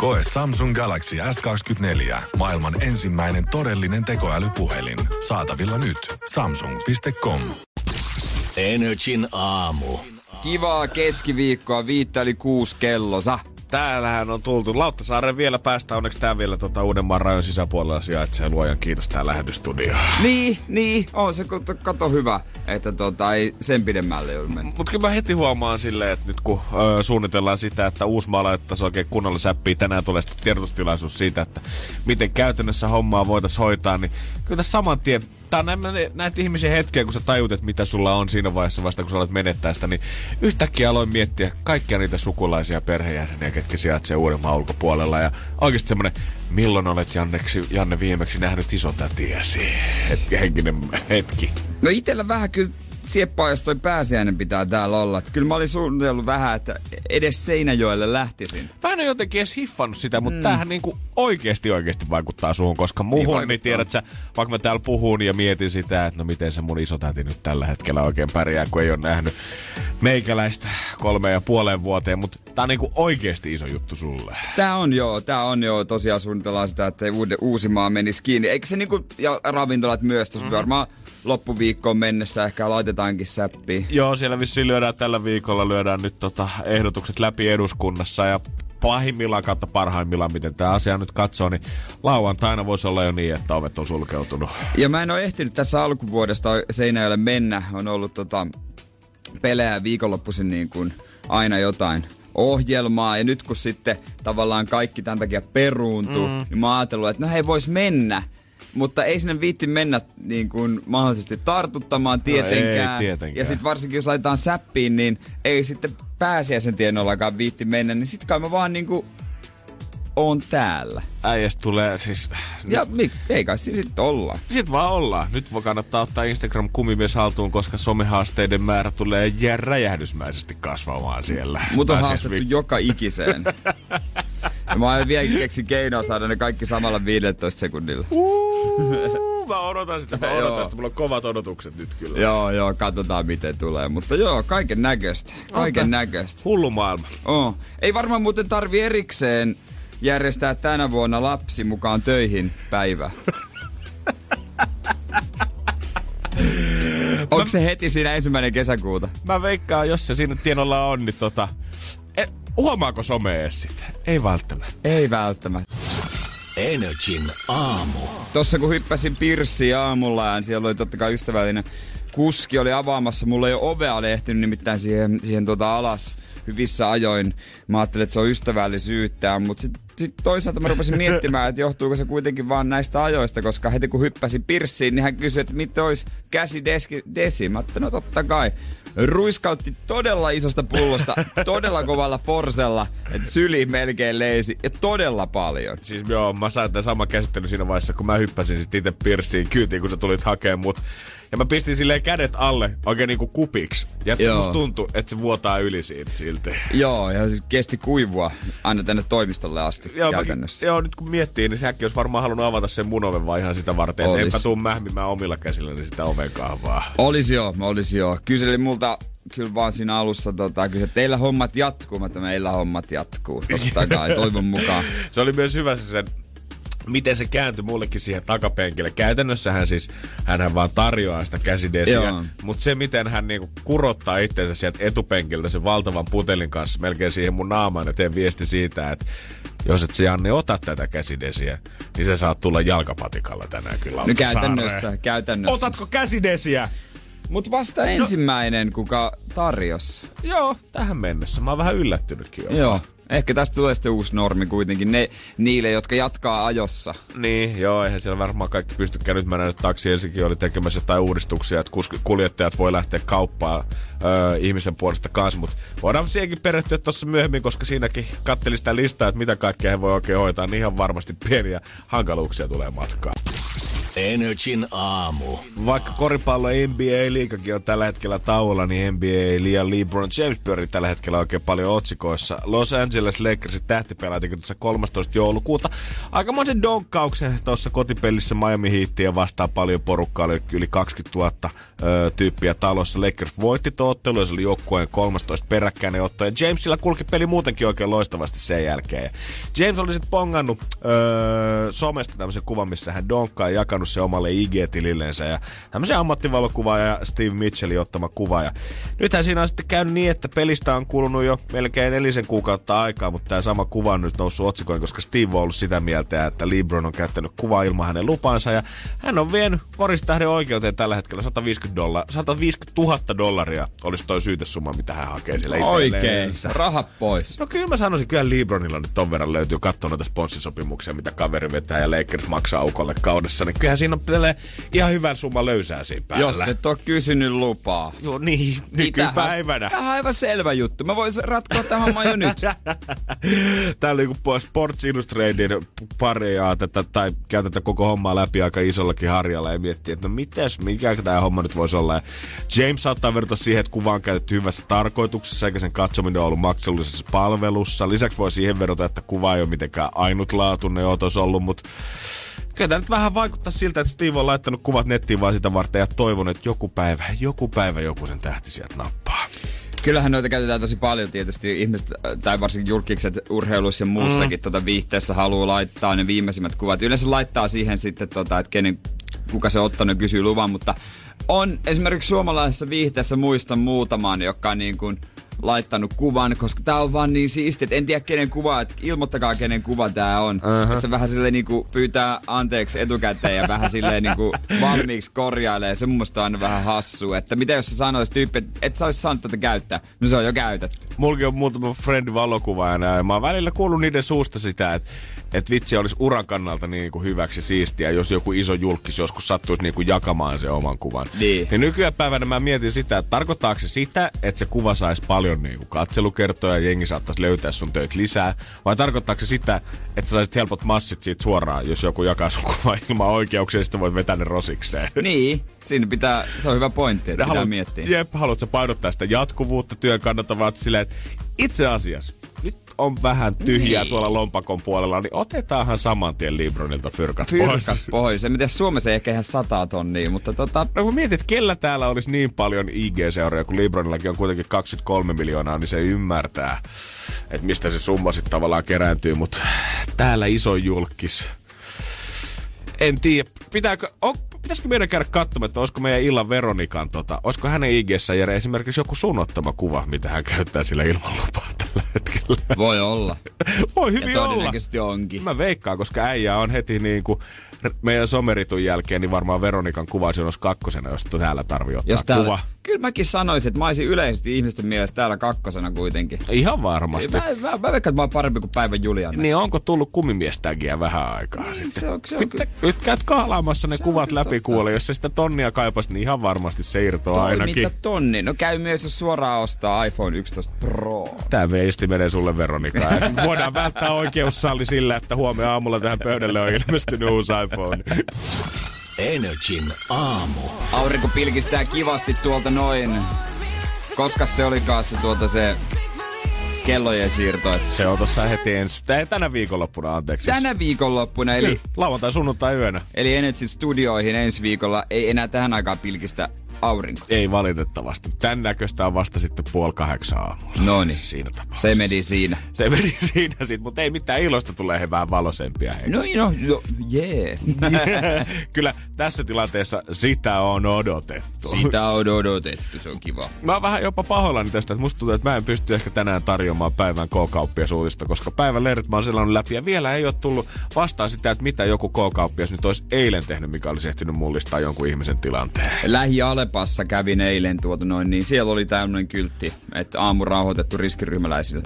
Koe Samsung Galaxy S24. Maailman ensimmäinen todellinen tekoälypuhelin. Saatavilla nyt. Samsung.com. Energin aamu. Kivaa keskiviikkoa, viittä yli kuusi kellosa. Täällähän on tultu. Lauttasaaren vielä päästä, onneksi tää vielä tota Uudenmaan rajan sisäpuolella sijaitsee. Luojan kiitos tää lähetystudio. Niin, niin, on se kato, kato hyvä, että tota, ei sen pidemmälle ole mennyt. Mut kyllä mä heti huomaan silleen, että nyt kun ö, suunnitellaan sitä, että Uusmaa laittaisi oikein kunnolla säppiä, tänään tulee sitten tiedotustilaisuus siitä, että miten käytännössä hommaa voitaisiin hoitaa, niin kyllä tässä saman tien, tää on näin, näitä ihmisiä hetkiä, kun sä tajut, että mitä sulla on siinä vaiheessa vasta, kun sä olet menettää sitä, niin yhtäkkiä aloin miettiä kaikkia niitä sukulaisia perheenjäseniä, ketkä sijaitsee Uudenmaan ulkopuolella. Ja oikeasti semmonen, milloin olet Janneksi, Janne viimeksi nähnyt isotätiäsi? Hetki, henkinen hetki. No itellä vähän kyllä sieppaa, jos toi pääsiäinen pitää täällä olla. Että kyllä mä olin suunnitellut vähän, että edes Seinäjoelle lähtisin. Mä en ole jotenkin edes hiffannut sitä, mutta mm. tämähän niinku oikeasti oikeasti vaikuttaa suhun, koska muuhun, niin, niin tiedät sä, vaikka mä täällä puhun ja mietin sitä, että no miten se mun isotäti nyt tällä hetkellä oikein pärjää, kun ei ole nähnyt meikäläistä kolme ja puoleen vuoteen, mutta tää on niinku oikeasti iso juttu sulle. Tää on joo, tää on joo. Tosiaan suunnitellaan sitä, että Uusimaa menisi kiinni. Eikö se niinku, ja ravintolat myös, tossa mm-hmm. varmaan loppuviikkoon mennessä ehkä laitetaankin säppiin. Joo, siellä vissiin lyödään tällä viikolla, lyödään nyt tota ehdotukset läpi eduskunnassa ja pahimmillaan kautta parhaimmillaan, miten tämä asia nyt katsoo, niin lauantaina voisi olla jo niin, että ovet on sulkeutunut. Ja mä en ole ehtinyt tässä alkuvuodesta Seinäjölle mennä. On ollut tota, pelejä viikonloppuisin niin kuin aina jotain ohjelmaa. Ja nyt kun sitten tavallaan kaikki tämän takia peruuntuu, mm. niin mä oon ajatellut, että no hei vois mennä mutta ei sinne viitti mennä niin kuin mahdollisesti tartuttamaan tietenkään. No ei, tietenkään. Ja sitten varsinkin jos laitetaan säppiin, niin ei sitten pääsiäisen tienollakaan viitti mennä, niin sitten kai mä vaan niin kuin on täällä. Äijäs tulee siis... Ja mik, ei kai siinä sitten olla. Sitten vaan ollaan. Nyt voi kannattaa ottaa Instagram kumimies haltuun, koska somehaasteiden määrä tulee jää räjähdysmäisesti kasvamaan siellä. Mutta on haastettu vi- joka ikiseen. ja mä vielä keksin keinoa saada ne kaikki samalla 15 sekunnilla. Uh, mä odotan sitä, mä odotan sitä. Mulla on kovat odotukset nyt kyllä. Joo, joo, katsotaan miten tulee. Mutta joo, kaiken näköistä. Kaiken näköistä. Hullu maailma. Oh. Ei varmaan muuten tarvi erikseen järjestää tänä vuonna lapsi mukaan töihin päivä. Onko se heti siinä ensimmäinen kesäkuuta? Mä veikkaan, jos se siinä tienolla on, niin tota... E, huomaako some sitä? Ei välttämättä. Ei välttämättä. Energin aamu. Tossa kun hyppäsin Pirssiin aamulla ja siellä oli totta kai ystävällinen kuski oli avaamassa. Mulla ei ole ovea lehtinyt nimittäin siihen, siihen tuota alas hyvissä ajoin. Mä ajattelin, että se on ystävällisyyttä, mutta sitten sit toisaalta mä rupesin miettimään, että johtuuko se kuitenkin vaan näistä ajoista, koska heti kun hyppäsin pirssiin, niin hän kysyi, että mitä olisi käsi deski, desi. Mä ajattelin, no totta kai. Ruiskautti todella isosta pullosta, todella kovalla forsella, että syli melkein leisi ja todella paljon. Siis joo, mä sain tämän sama käsittely siinä vaiheessa, kun mä hyppäsin sitten itse pirssiin kyytiin, kun sä tulit hakemaan mut. Ja mä pistin silleen kädet alle oikein niinku kupiksi. Ja Joo. musta tuntui, että se vuotaa yli siitä silti. Joo, ja se kesti kuivua aina tänne toimistolle asti joo, käytännössä. Mäkin, joo, nyt kun miettii, niin säkin olisi varmaan halunnut avata sen mun oven vaan ihan sitä varten. Olis. Enpä tuu mähmimään omilla käsilläni sitä oven kahvaa. Olisi joo, olisi joo. Kyseli multa kyllä vaan siinä alussa tota, kyllä teillä hommat jatkuu, mutta meillä hommat jatkuu. Totta kai, toivon mukaan. se oli myös hyvä se sen miten se kääntyi mullekin siihen takapenkille. Käytännössä hän siis, hän vaan tarjoaa sitä käsidesiä, mutta se miten hän niinku kurottaa itseensä sieltä etupenkiltä sen valtavan putelin kanssa melkein siihen mun naamaan ja teen viesti siitä, että jos et se Janne ota tätä käsidesiä, niin se saat tulla jalkapatikalla tänään kyllä. No käytännössä, käytännössä. Otatko käsidesiä? Mut vasta no. ensimmäinen, kuka tarjos. Joo, tähän mennessä. Mä oon vähän yllättynytkin jo. Joo. Ehkä tästä tulee sitten uusi normi kuitenkin ne, niille, jotka jatkaa ajossa. Niin, joo, eihän siellä varmaan kaikki pystykään. Nyt mä näin, että Taksi Helsinki oli tekemässä jotain uudistuksia, että kuljettajat voi lähteä kauppaan öö, ihmisen puolesta kanssa, mutta voidaan siihenkin perehtyä tuossa myöhemmin, koska siinäkin katteli sitä listaa, että mitä kaikkea he voi oikein hoitaa, niin ihan varmasti pieniä hankaluuksia tulee matkaan. Energin aamu. Vaikka koripallo NBA-liikakin on tällä hetkellä tauolla, niin NBA liian LeBron James pyörii tällä hetkellä oikein paljon otsikoissa. Los Angeles Lakersin tähtipelaaja tuossa 13. joulukuuta aikamoisen donkkauksen tuossa kotipelissä Miami Heatia vastaan paljon porukkaa, oli yli 20 000 ö, tyyppiä talossa. Lakers voitti toottelu ja se oli joukkueen 13 peräkkäinen otto. Ja Jamesilla kulki peli muutenkin oikein loistavasti sen jälkeen. Ja James oli sitten pongannut öö, somesta tämmöisen kuvan, missä hän donkkaa ja jakanut se omalle IG-tilillensä. Ja tämmöisen ammattivalokuva ja Steve Mitchellin ottama kuva. Ja nythän siinä on sitten käynyt niin, että pelistä on kulunut jo melkein nelisen kuukautta aikaa, mutta tämä sama kuva on nyt noussut otsikoin, koska Steve on ollut sitä mieltä, että LeBron on käyttänyt kuvaa ilman hänen lupansa. Ja hän on vienyt koristähden oikeuteen tällä hetkellä 150, dolla, 150 000 dollaria olisi toi syytesumma, mitä hän hakee sillä Oikein. Rahat pois. No kyllä mä sanoisin, kyllä LeBronilla nyt ton verran löytyy katsoa noita sponssisopimuksia, mitä kaveri vetää ja Lakers maksaa aukolle kaudessa, niin kyllähän siinä on ihan hyvän summa löysää siinä päällä. Jos et ole kysynyt lupaa. Joo, niin, nykypäivänä. Tämähän on aivan selvä juttu. Mä voisin ratkoa tämän homman jo nyt. Tää oli kun Sports Illustratedin paria tätä, tai käy tätä koko hommaa läpi aika isollakin harjalla ja miettii, että no mitäs, mikä tämä homma nyt voisi olla. Ja James saattaa verrata siihen, että kuva on käytetty hyvässä tarkoituksessa, eikä sen katsominen on ollut maksullisessa palvelussa. Lisäksi voi siihen verrata, että kuva ei ole mitenkään ainutlaatuinen otos ollut, mutta Kyllä tämä nyt vähän vaikuttaa siltä, että Steve on laittanut kuvat nettiin vaan sitä varten ja toivon, että joku päivä, joku päivä joku sen tähti sieltä nappaa. Kyllähän noita käytetään tosi paljon tietysti. Ihmiset, tai varsinkin julkikset urheilussa ja muussakin mm. tota, viihteessä haluaa laittaa ne viimeisimmät kuvat. Yleensä laittaa siihen sitten, tota, että kenen, kuka se on ottanut kysyy luvan, mutta on esimerkiksi suomalaisessa viihteessä muistan muutaman, joka on niin kuin laittanut kuvan, koska tää on vaan niin siisti, että en tiedä kenen kuva, että ilmoittakaa kenen kuva tää on. Uh-huh. Että se vähän silleen niinku pyytää anteeksi etukäteen ja vähän silleen niinku valmiiksi korjailee. Se mun mielestä on aina vähän hassu, että mitä jos sä sanois tyyppi, että et sä ois saanut tätä käyttää. No se on jo käytetty. Mulki on muutama friend valokuvaajana ja mä oon välillä kuullut niiden suusta sitä, että et vitsi olisi uran kannalta niin kuin hyväksi siistiä, jos joku iso julkis joskus sattuisi niin kuin jakamaan se oman kuvan. Niin. niin nykyään päivänä mä mietin sitä, että tarkoittaako se sitä, että se kuva saisi paljon niin kuin katselukertoja ja jengi saattaisi löytää sun töitä lisää, vai tarkoittaako se sitä, että saisit helpot massit siitä suoraan, jos joku jakaa sun kuva ilman oikeuksia, sitten voit vetää ne rosikseen. Niin, siinä pitää, se on hyvä pointti, että haluat, miettiä. Jep, haluatko painottaa sitä jatkuvuutta työn kannalta, vaan silleen, että itse asiassa nyt on vähän tyhjää Niin. tuolla lompakon puolella, niin otetaanhan saman tien Libronilta fyrkat, Fyrkat pois. pois. En tiedä, Suomessa ei ehkä ihan sataa tonnia, mutta tota, No kun mietit, kellä täällä olisi niin paljon IG-seuroja, kun Libronillakin on kuitenkin 23 miljoonaa, niin se ymmärtää, että mistä se summa sitten tavallaan kerääntyy, mutta täällä iso julkis. En tiedä, pitääkö, on, pitäisikö meidän käydä katsomaan, että olisiko meidän illan Veronikan, tota, olisiko hänen IG-ssä Jere esimerkiksi joku sun ottama kuva, mitä hän käyttää sillä ilman lupaa tällä hetkellä. voi olla. Voi Ja hyvin olla. todennäköisesti onkin. Mä veikkaan, koska äijä on heti niin kuin meidän someritun jälkeen, niin varmaan Veronikan kuva se olisi kakkosena, jos täällä tarvii ottaa Jos täällä, kuva. Kyllä mäkin sanoisin, että mä olisin yleisesti ihmisten mielestä täällä kakkosena kuitenkin. Ihan varmasti. Mä, mä, mä veikkaan, että mä oon parempi kuin päivän Julianne. Niin onko tullut kumimiestägiä vähän aikaa Niin, sitten? se on- se on Nyt, nyt käyt kahlaamassa ne Se kuvat läpi totta. kuule. Jos se sitä tonnia kaipaisi, niin ihan varmasti se irtoaa ainakin. Toimitta tonni. No käy myös, jos suoraan ostaa iPhone 11 Pro. Tää veisti menee sulle Veronika. Voidaan välttää oikeussalli sillä, että huomenna aamulla tähän pöydälle on ilmestynyt uusi iPhone. Energin aamu. Aurinko pilkistää kivasti tuolta noin. Koska se olikaan se tuota se kellojen siirto. Et Se on tossa heti ensi, tänä viikonloppuna anteeksi. tänä viikonloppuna, eli, Eli lauantai, sunnuntai yönä. eli Energy Studioihin ensi viikolla ei enää tähän aikaan pilkistä aurinko. Ei valitettavasti. Tän näköistä on vasta sitten puoli kahdeksan aamulla. No niin. Siinä tapauksessa. Se meni siinä. Se meni siinä sit, mutta ei mitään ilosta tulee he vähän valosempia. Hei. No, no, no jee. Yeah. Kyllä tässä tilanteessa sitä on odotettu. Sitä on odotettu, se on kiva. Mä oon vähän jopa pahoillani tästä, että musta tuntuu, että mä en pysty ehkä tänään tarjoamaan päivän K-kauppias uutista, koska päivän lehdet mä oon selannut läpi ja vielä ei ole tullut vastaan sitä, että mitä joku K-kauppias nyt olisi eilen tehnyt, mikä olisi ehtinyt mullistaa jonkun ihmisen tilanteen. Lähi-Alepassa kävin eilen tuota noin, niin siellä oli tämmöinen kyltti, että aamu rauhoitettu riskiryhmäläisille.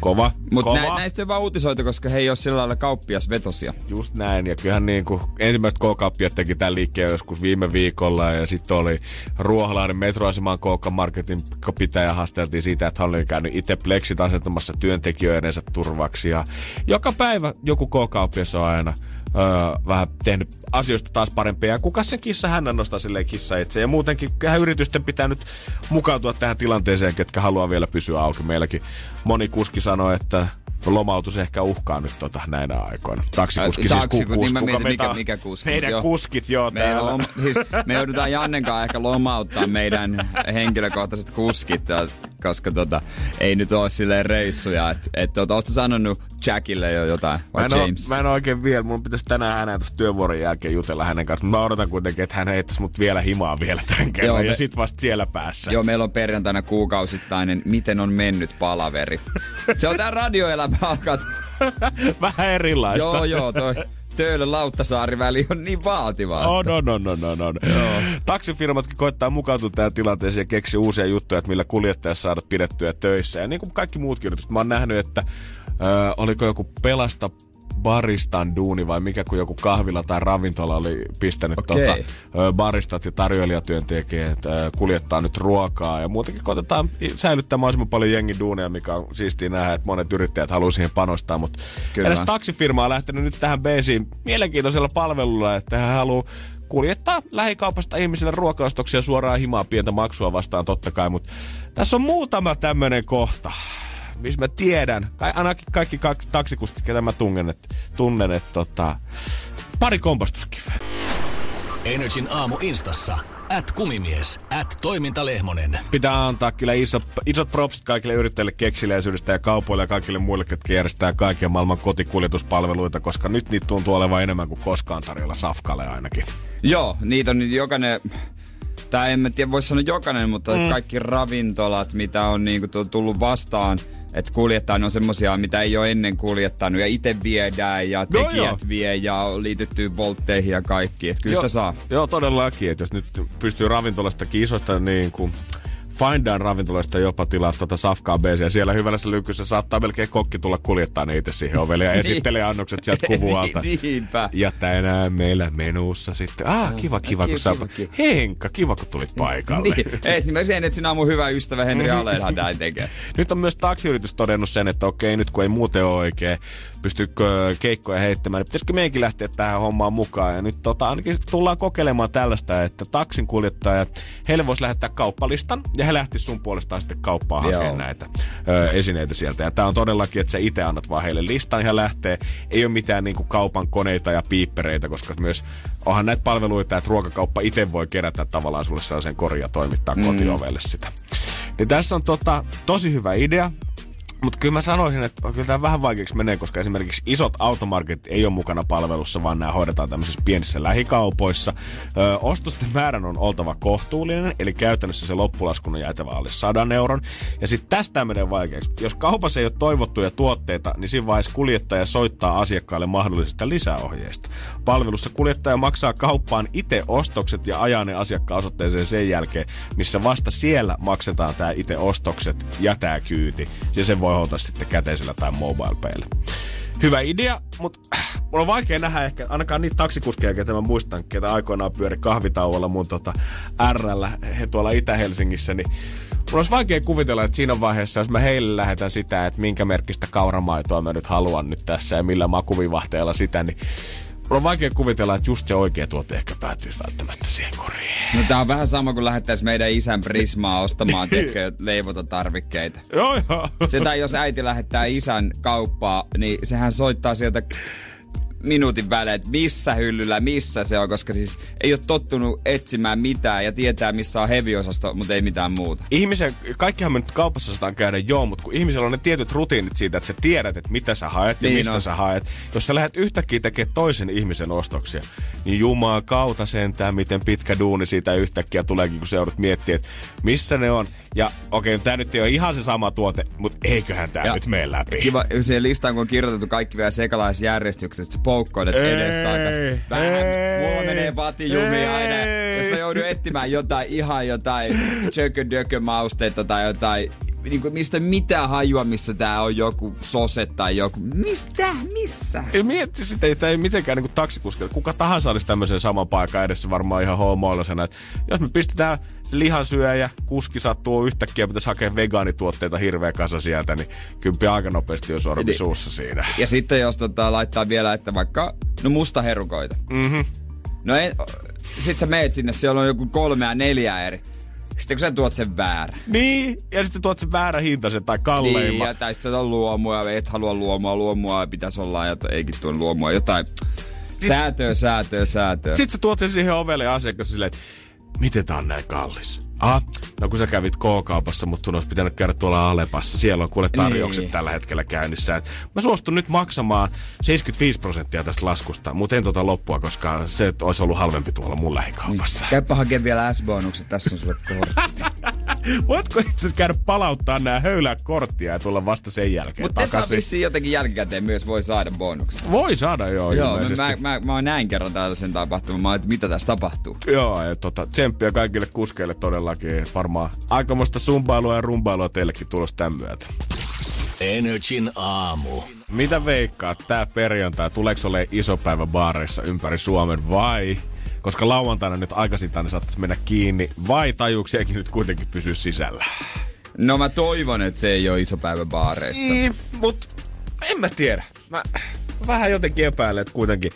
Kova, Mutta kova. nä, näistä ei vaan uutisoitu, koska he ei ole sillä lailla kauppiasvetosia. Just näin, ja kyllähän niin kuin ensimmäiset K-kauppiat teki tämän liikkeen joskus viime viikolla, ja sitten oli Ruoholahden metroaseman K-marketin pitäjä haasteltiin siitä, että hän oli käynyt itse pleksit asentamassa työntekijöidensä turvaksi, ja joka päivä joku K-kauppias on aina öö, vähän tehnyt asioista taas parempia. Ja kuka sen kissa hän nostaa silleen kissa itse. Ja muutenkin kyllähän yritysten pitää nyt mukautua tähän tilanteeseen, ketkä haluaa vielä pysyä auki. Meilläkin moni kuski sanoi, että lomautus ehkä uhkaa nyt tota näinä aikoina. Taksikuski siis Taksi, ku, niin mä mietin, mikä- mikä kuski, Meidän joo. kuskit, joo, Me, täällä. on, siis, me joudutaan Jannenkaan ehkä lomauttaa meidän henkilökohtaiset kuskit, koska tota, ei nyt ole silleen reissuja. Et, et, tota, Oletko sanonut Jackille jo jotain? Mä Vai en, oo, James? mä en oikein vielä, mun pitäisi tänään hänen tuossa työvuoron jälkeen jutella hänen kanssa. Mä odotan kuitenkin, että hän heittäisi mut vielä himaa vielä tämän kerran Joo, ja me- sit vasta siellä päässä. Joo, meillä on perjantaina kuukausittainen Miten on mennyt palaveri. Se on tää radioelämä alkaa. Vähän erilaista. joo, joo, toi Töölön Lauttasaari väli on niin vaativaa. On, on, on, on, on, on. Taksifirmatkin koittaa mukautua tähän tilanteeseen ja keksiä uusia juttuja, että millä kuljettaja saada pidettyä töissä. Ja niin kuin kaikki muutkin yritykset, mä oon nähnyt, että oliko joku pelasta baristan duuni vai mikä, kun joku kahvila tai ravintola oli pistänyt Okei. tota, ö, baristat ja tarjoilijatyöntekijät kuljettaa nyt ruokaa. Ja muutenkin koitetaan säilyttää mahdollisimman paljon jengin duuneja, mikä on siistiä nähdä, että monet yrittäjät haluaa siihen panostaa. Mutta Kyllä. edes taksifirma on lähtenyt nyt tähän beesiin mielenkiintoisella palvelulla, että hän haluaa kuljettaa lähikaupasta ihmisille ruokaostoksia suoraan himaa pientä maksua vastaan totta kai, mutta tässä on muutama tämmönen kohta, missä mä tiedän, kai, ainakin kaikki kaksi taksikuskit, ketä mä tunnen, että, tunnen, että tota, pari kompastuskiveä. Energin aamu instassa. At kumimies. At toimintalehmonen. Pitää antaa kyllä iso, isot propsit kaikille yrittäjille kekseliäisyydestä ja kaupoille ja kaikille muille, jotka järjestää kaiken maailman kotikuljetuspalveluita, koska nyt niitä tuntuu olevan enemmän kuin koskaan tarjolla Safkalle ainakin. Joo, niitä on nyt jokainen, tai en mä tiedä, voisi sanoa jokainen, mutta mm. kaikki ravintolat, mitä on niinku tu- tullut vastaan, että kuljettaa, ne on semmosia, mitä ei ole ennen kuljettanut ja itse viedään ja Joo, tekijät joo. vie ja on liitetty voltteihin ja kaikki. Et kyllä Joo, sitä saa. Joo, todellakin. Että jos nyt pystyy ravintolastakin isosta niin kuin Fine Dine ravintoloista jopa tilaa tuota safkaa BC. Siellä hyvällä lykyssä saattaa melkein kokki tulla kuljettaa niitä siihen ovelle ja esittelee annokset sieltä kuvualta. Niin, Niinpä. Ja tänään meillä menussa sitten. Ah, kiva, kiva, kun kiva, sä... Henkka, kiva, kun tulit paikalle. Niin, esimerkiksi että sinä on mun hyvä ystävä Henri Aleelhan näin tekee. Nyt on myös taksiyritys todennut sen, että okei, nyt kun ei muuten ole oikein pysty ö, keikkoja heittämään, niin pitäisikö meidänkin lähteä tähän hommaan mukaan. Ja nyt tota, ainakin tullaan kokeilemaan tällaista, että taksin kuljettajat, heille voisi lähettää kauppalistan ja he lähtis sun puolestaan sitten kauppaan Joo. hakemaan näitä ö, esineitä sieltä. Ja tää on todellakin, että sä itse annat vaan heille listan ja lähtee. Ei ole mitään niinku kaupan koneita ja piippereitä, koska myös onhan näitä palveluita, että ruokakauppa itse voi kerätä tavallaan sulle sellaisen korin ja toimittaa mm. kotiovelle sitä. Niin tässä on tota, tosi hyvä idea. Mutta kyllä mä sanoisin, että kyllä tämä vähän vaikeaksi menee, koska esimerkiksi isot automarketit ei ole mukana palvelussa, vaan nämä hoidetaan tämmöisissä pienissä lähikaupoissa. Ö, ostosten määrän on oltava kohtuullinen, eli käytännössä se loppulaskun on jäätävä alle 100 euron. Ja sitten tästä menee vaikeaksi. Jos kaupassa ei ole toivottuja tuotteita, niin siinä vaiheessa kuljettaja soittaa asiakkaalle mahdollisesta lisäohjeista. Palvelussa kuljettaja maksaa kauppaan itse ostokset ja ajaa ne asiakkaan osoitteeseen sen jälkeen, missä vasta siellä maksetaan tämä itse ostokset ja tämä kyyti. Ja sen voi hoitaa sitten käteisellä tai mobile payllä. Hyvä idea, mutta mulla on vaikea nähdä ehkä, ainakaan niitä taksikuskeja, ketä mä muistan, ketä aikoinaan pyöri kahvitauolla mun tota RL he tuolla Itä-Helsingissä, niin mulla olisi vaikea kuvitella, että siinä vaiheessa, jos mä heille lähetän sitä, että minkä merkkistä kauramaitoa mä nyt haluan nyt tässä ja millä makuvivahteella sitä, niin mulla on vaikea kuvitella, että just se oikea tuote ehkä päätyisi välttämättä siihen koriin. No tää on vähän sama kuin lähettäis meidän isän Prismaa ostamaan tiedätkö, leivototarvikkeita. Joo, joo. Sitä jos äiti lähettää isän kauppaa, niin sehän soittaa sieltä minuutin välein, että missä hyllyllä, missä se on, koska siis ei ole tottunut etsimään mitään ja tietää missä on heviosasto, mutta ei mitään muuta. ihmisen, kaikkihan me nyt kaupassa saadaan käydä joo, mutta kun ihmisellä on ne tietyt rutiinit siitä, että sä tiedät, että mitä sä haet ja Niin mistä on. sä haet. Jos sä lähdet yhtäkkiä tekemään toisen ihmisen ostoksia, niin jumaa kautta sentään, miten pitkä duuni siitä yhtäkkiä tuleekin, kun seudut miettiä, että missä ne on. Ja okei, okay, tämä nyt ei ole ihan se sama tuote, mutta eiköhän tämä Ja nyt mene läpi. Kiva, siihen listaan kun on kirjoitettu kaikki vielä sekalaisjärjestyksessä, että sä poukkoilet edestakaisin. Vähän, ei, mulla menee vatijumi aina. Jos mä joudun etsimään jotain ihan jotain tjökö mausteita tai jotain niin kuin, mistä mitään hajua, missä tää on joku sose tai joku. Mistä? Missä? Ei mietti sitä, että ei mitenkään niin taksikuskille. Kuka tahansa olisi tämmöisen saman paikan edessä varmaan ihan homoillisena. Että jos me pistetään se lihansyöjä, kuski sattuu yhtäkkiä, pitäisi hakea vegaanituotteita hirveä kasa sieltä, niin kyllä aika nopeasti on sormi niin. suussa siinä. Ja sitten jos tota, laittaa vielä, että vaikka, no musta herukoita. Mhm. No en, sit sä meet sinne, siellä on joku kolme ja neljä eri. Sitten kun sä tuot sen väärä. Niin, ja sitten tuot sen väärä hintaisen tai kalleimman. Niin, ja tai sitten on luomua, et halua luomua, luomua pitäisi olla, ja eikin tuon luomua, jotain. Säätöä, säätöä, säätöä. Sitten sä tuot sen siihen ovelle asiakas silleen, että miten tää on näin kallis? Ah, no kun sä kävit K-kaupassa, mutta sun olisi pitänyt käydä tuolla Alepassa. Siellä on kuule tarjoukset niin. tällä hetkellä käynnissä. Et mä suostun nyt maksamaan 75 prosenttia tästä laskusta, mutta en tota loppua, koska se olisi ollut halvempi tuolla mun lähikaupassa. Niin. Käypä hakea vielä S-bonukset, tässä on sulle kortti. Voitko itse käydä palauttaa nämä höylää korttia ja tulla vasta sen jälkeen Mutta tässä vissiin jotenkin jälkikäteen myös voi saada bonukset. Voi saada, joo. Joo, mä, mä, mä, mä, näin kerran tällaisen tapahtuman. Mä että mitä tässä tapahtuu. Joo, ja tota, tsemppiä kaikille kuskeille todellakin. Varmaan aikamoista sumbailua ja rumbailua teillekin tulossa tämän myötä. Energin aamu. Mitä veikkaat tää perjantai? Tuleeko ole iso päivä baareissa ympäri Suomen vai koska lauantaina nyt aikaisintaan ne saattaisi mennä kiinni, vai tajuuksiakin nyt kuitenkin pysyä sisällä? No mä toivon, että se ei ole iso päivä baareissa. Niin, mut en mä tiedä. Mä vähän jotenkin epäilen, että kuitenkin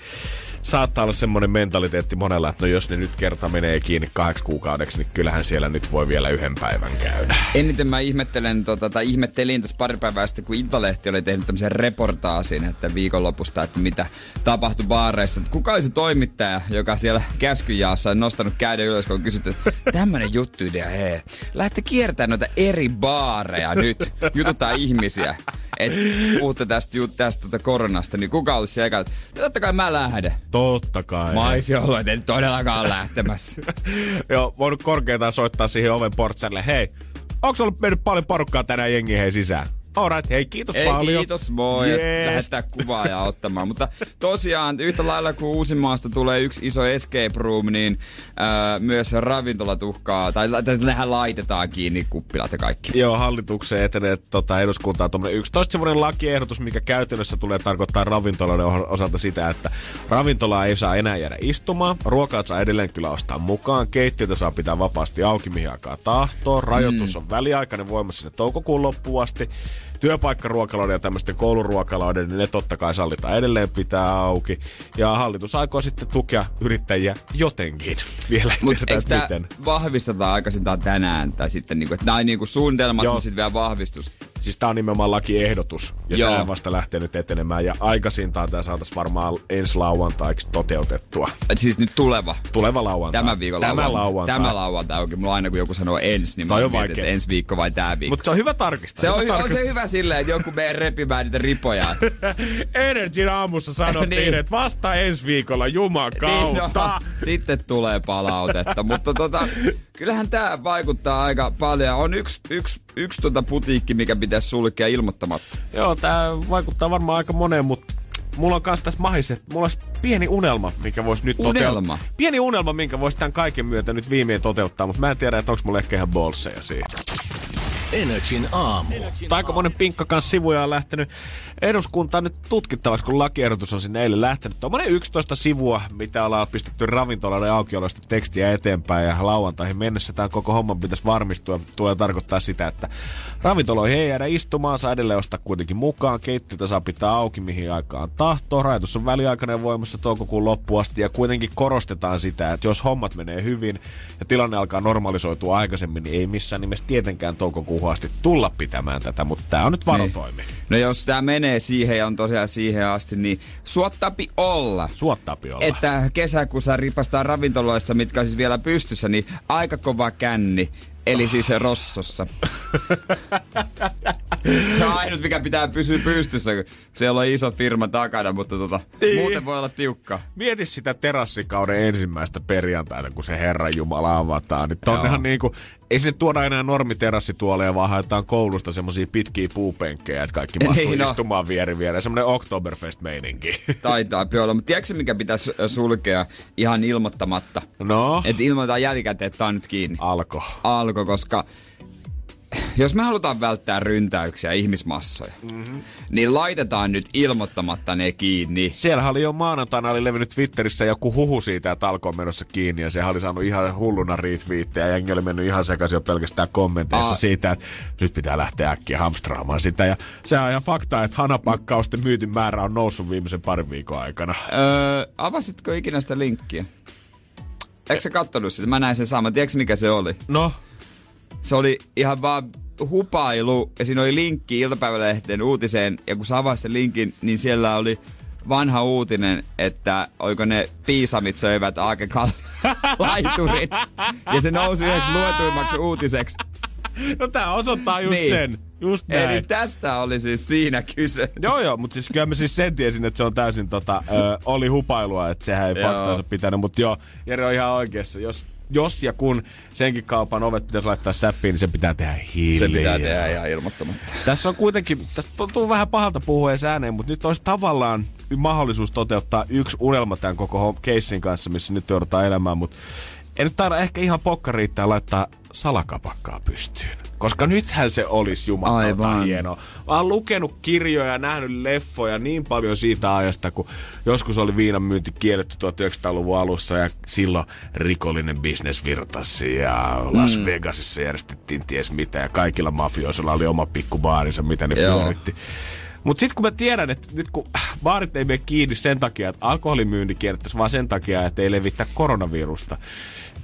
saattaa olla semmoinen mentaliteetti monella, että no jos ne nyt kerta menee kiinni kahdeksi kuukaudeksi, niin kyllähän siellä nyt voi vielä yhden päivän käydä. Eniten mä ihmettelen, tota, tai ihmettelin tässä pari päivää sitten, kun Iltalehti oli tehnyt tämmöisen reportaasin, että viikonlopusta, että mitä tapahtui baareissa. Kuka oli se toimittaja, joka siellä käskyjaassa on nostanut käden ylös, kun on kysytty, että tämmönen juttu idea, hei. Lähdette kiertämään noita eri baareja nyt, jututaan ihmisiä. Että puhutte tästä, tästä tästä koronasta, niin kuka olisi siellä? No totta kai mä lähden. Totta kai. Mä olisin ollut, että en todellakaan lähtemässä. Joo, voinut korkeintaan soittaa siihen oven portsarille. Hei, onko ollut mennyt paljon porukkaa tänään jengi hei sisään? Alright, hei kiitos Ei, paljon. kiitos moi, yes. lähettää kuvaa ja ottamaan. Mutta tosiaan yhtä lailla kuin Uusimaasta tulee yksi iso escape room, niin ää, myös ravintolat uhkaa, tai, nehän laitetaan kiinni kuppilat ja kaikki. Joo, hallitukseen etenee tota, eduskuntaan tuommoinen 11 semmoinen lakiehdotus, mikä käytännössä tulee tarkoittaa ravintoloiden osalta sitä, että ravintolaa ei saa enää jäädä istumaan, ruokaa saa edelleen kyllä ostaa mukaan, keittiötä saa pitää vapaasti auki mihin aikaa tahtoo, rajoitus mm. on väliaikainen voimassa sinne toukokuun loppuun asti, työpaikkaruokaloiden ja tämmöisten kouluruokaloiden, niin ne totta kai sallitaan edelleen pitää auki. Ja hallitus aikoo sitten tukea yrittäjiä jotenkin. Vielä Mutta eikö tämä vahvistetaan aikaisintaan tänään? Tai sitten niinku, että nämä on niinku suunnitelmat, mutta sitten vielä vahvistus. Siis tää on nimenomaan lakiehdotus. Ja Joo. tää vasta lähtee nyt etenemään. Ja aikaisintaan tää saataisiin varmaan ensi lauantaiksi toteutettua. Et siis nyt tuleva? Tuleva lauantai. Tämä viikon Tämä lauantai. Tämä lauantai. Oikein. Mulla aina kun joku sanoo ensi, niin mä on mietin, että ensi viikko vai tää viikko. Mutta se on hyvä tarkistaa. Se on, hyvä, on se hyvä silleen, että joku menee repimään niitä ripoja. Energy aamussa sanottiin, niin. että vasta ensi viikolla Juman kautta. Niin, no, sitten tulee palautetta. Mutta tota, kyllähän tää vaikuttaa aika paljon. On yksi, yksi, yksi tota putiikki, mikä pitäisi sulkea ilmoittamatta. Joo, tää vaikuttaa varmaan aika moneen, mutta mulla on kans tässä mahis, että mulla olisi pieni unelma, mikä voisi nyt unelma. Pieni unelma, minkä voisi tämän kaiken myötä nyt viimein toteuttaa, mutta mä en tiedä, että onko mulla ehkä ihan bolseja siitä. Energin aamu. Aika monen pinkka kanssa sivuja on lähtenyt eduskuntaan nyt tutkittavaksi, kun lakiehdotus on sinne eilen lähtenyt. Tuommoinen 11 sivua, mitä ollaan pistetty ravintoloiden aukioloista tekstiä eteenpäin ja lauantaihin mennessä tämä koko homma pitäisi varmistua. Tulee tarkoittaa sitä, että ravintoloihin ei jäädä istumaan, saa edelleen ostaa kuitenkin mukaan. Keittiötä saa pitää auki mihin aikaan tahtoo. Rajoitus on väliaikainen voimassa toukokuun loppuun asti ja kuitenkin korostetaan sitä, että jos hommat menee hyvin ja tilanne alkaa normalisoitua aikaisemmin, niin ei missään nimessä tietenkään toukokuuhun asti tulla pitämään tätä, mutta tämä on nyt varotoimi. Niin. No jos tämä menee siihen ja on tosiaan siihen asti, niin suottapi olla. Suottapi olla. Että kesäkuussa ripastaa ravintoloissa, mitkä on siis vielä pystyssä, niin aika kova känni. Eli siis Rossossa. se on ainut, mikä pitää pysyä pystyssä, kun siellä on iso firma takana, mutta tota, niin. muuten voi olla tiukka. Mieti sitä terassikauden ensimmäistä perjantaina, kun se Herran Jumala avataan. Niin tonnehan niinku, ei sinne tuoda enää normiterrassituoleja, vaan haetaan koulusta semmosia pitkiä puupenkkejä, että kaikki mahtuu niin, no. istumaan vieri viereen. Semmoinen Oktoberfest-meininki. Taitaa olla, mutta tiedätkö mikä pitäisi sulkea ihan ilmoittamatta? No? Että ilmoitetaan jälkikäteen, että tää on nyt kiinni. Alko. Alko, koska Jos me halutaan välttää ryntäyksiä ihmismassoja, mm-hmm. niin laitetaan nyt ilmoittamatta ne kiinni. Siellä oli jo maanantaina oli levinnyt Twitterissä joku huhu siitä, että alkoi menossa kiinni ja se oli saanut ihan hulluna retweettejä ja jengi oli mennyt ihan sekaisin jo pelkästään kommenteissa Aa. siitä, että nyt pitää lähteä äkkiä hamstraamaan sitä. Ja se on ihan fakta, että hanapakkausten myytin määrä on noussut viimeisen parin viikon aikana. Öö, avasitko ikinä sitä linkkiä? Eikö sä kattonut sitä? Mä näin sen saman. Tiedätkö mikä se oli? No? Se oli ihan vaan hupailu ja siinä oli linkki iltapäivälehden uutiseen ja kun sä avasit sen linkin, niin siellä oli vanha uutinen, että oiko ne piisamit söivät Aake laiturin. Ja se nousi yhdeksi luetuimmaksi uutiseksi. No tää osoittaa just niin. sen. Just näin. Eli tästä oli siis siinä kyse. Joo joo, mutta siis kyllä mä siis sen tiesin, että se on täysin tota, ö, oli hupailua, että sehän ei faktaansa pitänyt. Mutta joo, Jere on ihan oikeassa. Jos jos ja kun senkin kaupan ovet pitäisi laittaa säppiin, niin se pitää tehdä hiljaa. Se pitää tehdä ihan ilmoittamatta. Tässä on kuitenkin, tässä tuntuu vähän pahalta puhua edes ääneen, mutta nyt olisi tavallaan mahdollisuus toteuttaa yksi unelma tämän koko keissin kanssa, missä nyt joudutaan elämään, mutta ei nyt taida ehkä ihan pokka riittää laittaa salakapakkaa pystyyn. Koska nythän se olisi jumalauta hienoa. Mä oon lukenut kirjoja ja nähnyt leffoja niin paljon siitä ajasta, kun joskus oli viinan myynti kielletty 1900-luvun alussa ja silloin rikollinen bisnes virtasi ja Las mm. Vegasissa järjestettiin ties mitä ja kaikilla mafioisilla oli oma pikku baarinsa, mitä ne Joo. pyöritti. Mutta sitten kun mä tiedän, että nyt kun baarit ei mene kiinni sen takia, että alkoholimyynti kiellettäisiin, vaan sen takia, että ei levittää koronavirusta,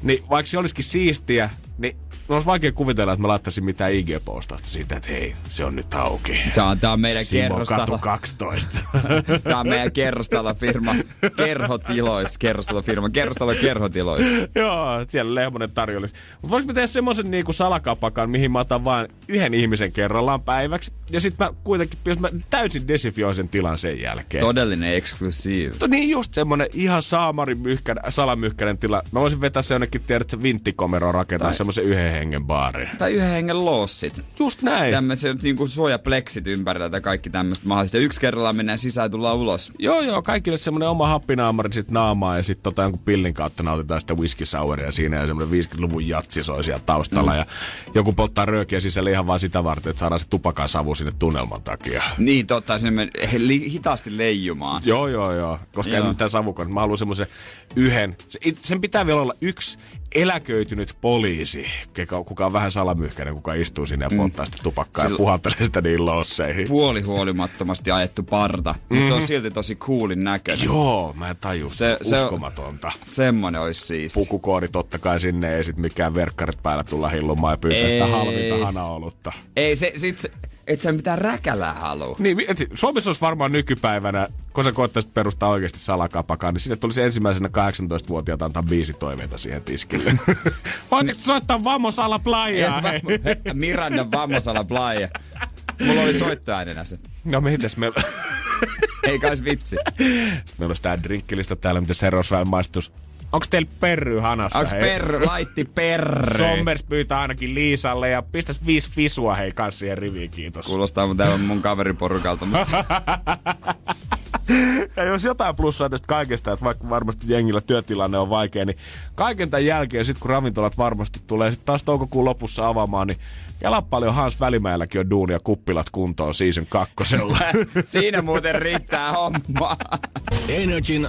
niin vaikka se olisikin siistiä, niin no olisi vaikea kuvitella, että mä laittaisin mitään IG-postausta siitä, että hei, se on nyt auki. Se on, tää on meidän Simo kerrostalo. Katu 12. tää on meidän kerrostalofirma. Kerhotilois, kerrostalofirma. Kerrostalo kerhotilois. Joo, siellä Lehmonen tarjollisi. Mutta voinko mä tehdä semmoisen niinku salakapakan, mihin mä otan vain yhden ihmisen kerrallaan päiväksi. Ja sitten mä kuitenkin, jos mä täysin desifioin sen tilan sen jälkeen. Todellinen eksklusiivi. To, niin just semmonen ihan saamari myhkän, salamyhkän tila. Mä voisin vetää se jonnekin, tiedät, se vinttikomeroon rakentaa semmoisen yhden hengen baari. Tai yhden hengen lossit. Just näin. Tämmöiset niinku suojapleksit ympärillä tai kaikki tämmöistä mahdollista. Yksi kerrallaan mennään sisään ja tullaan ulos. Joo, joo, kaikille semmoinen oma happinaamari sit naamaa ja sitten tota jonkun pillin kautta nautitaan sitä whisky souria siinä ja semmoinen 50-luvun jatsi soi siellä taustalla. Mm. Ja joku polttaa röökiä sisällä ihan vaan sitä varten, että saadaan se tupakan savu sinne tunnelman takia. Niin, totta, se li- hitaasti leijumaan. Joo, joo, joo. Koska joo. ei mitään savukon. Mä haluan semmoisen yhden. Sen pitää vielä olla yksi eläköitynyt poliisi, kuka on vähän salamyhkäinen, kuka istuu sinne ja mm. polttaa sitä tupakkaa Sillä... ja puhaltelee sitä niin losseihin. Puolihuolimattomasti ajettu parta, mm-hmm. mutta se on mhm. silti tosi coolin näköinen. Joo, mä en taju se, se uskomatonta. Semmonen olisi siisti. Pukukoodi totta kai sinne, ei sit mikään verkkarit päällä tulla hillumaan ja pyytää sitä halvinta hanaolutta. Ei, se, sit se, et sä mitään räkälää halua. Niin, et, Suomessa olisi varmaan nykypäivänä, kun sä koettaisit perustaa oikeasti salakapakaan, niin sinne tulisi ensimmäisenä 18-vuotiaata antaa biisi toiveita siihen tiskille. Voitko soittaa Vamos a la playa? Miranda Vamos a la playa. Mulla oli soittoäänenä se. No mites me... Ei kais vitsi. Sitten meillä olisi tää drinkkilista täällä, mitä se Roswell maistus. Onks teillä perry hanassa? Onks perry? Laitti perry. Sommers pyytää ainakin Liisalle ja pistäs viisi fisua hei kanssa siihen riviin, kiitos. Kuulostaa mun täällä mun kaveriporukalta. Mutta... ja jos jotain plussaa tästä kaikesta, että vaikka varmasti jengillä työtilanne on vaikea, niin kaiken tämän jälkeen, sit kun ravintolat varmasti tulee sit taas toukokuun lopussa avaamaan, niin Jala paljon Hans Välimäelläkin on duunia kuppilat kuntoon season kakkosella. Siinä muuten riittää homma. Energin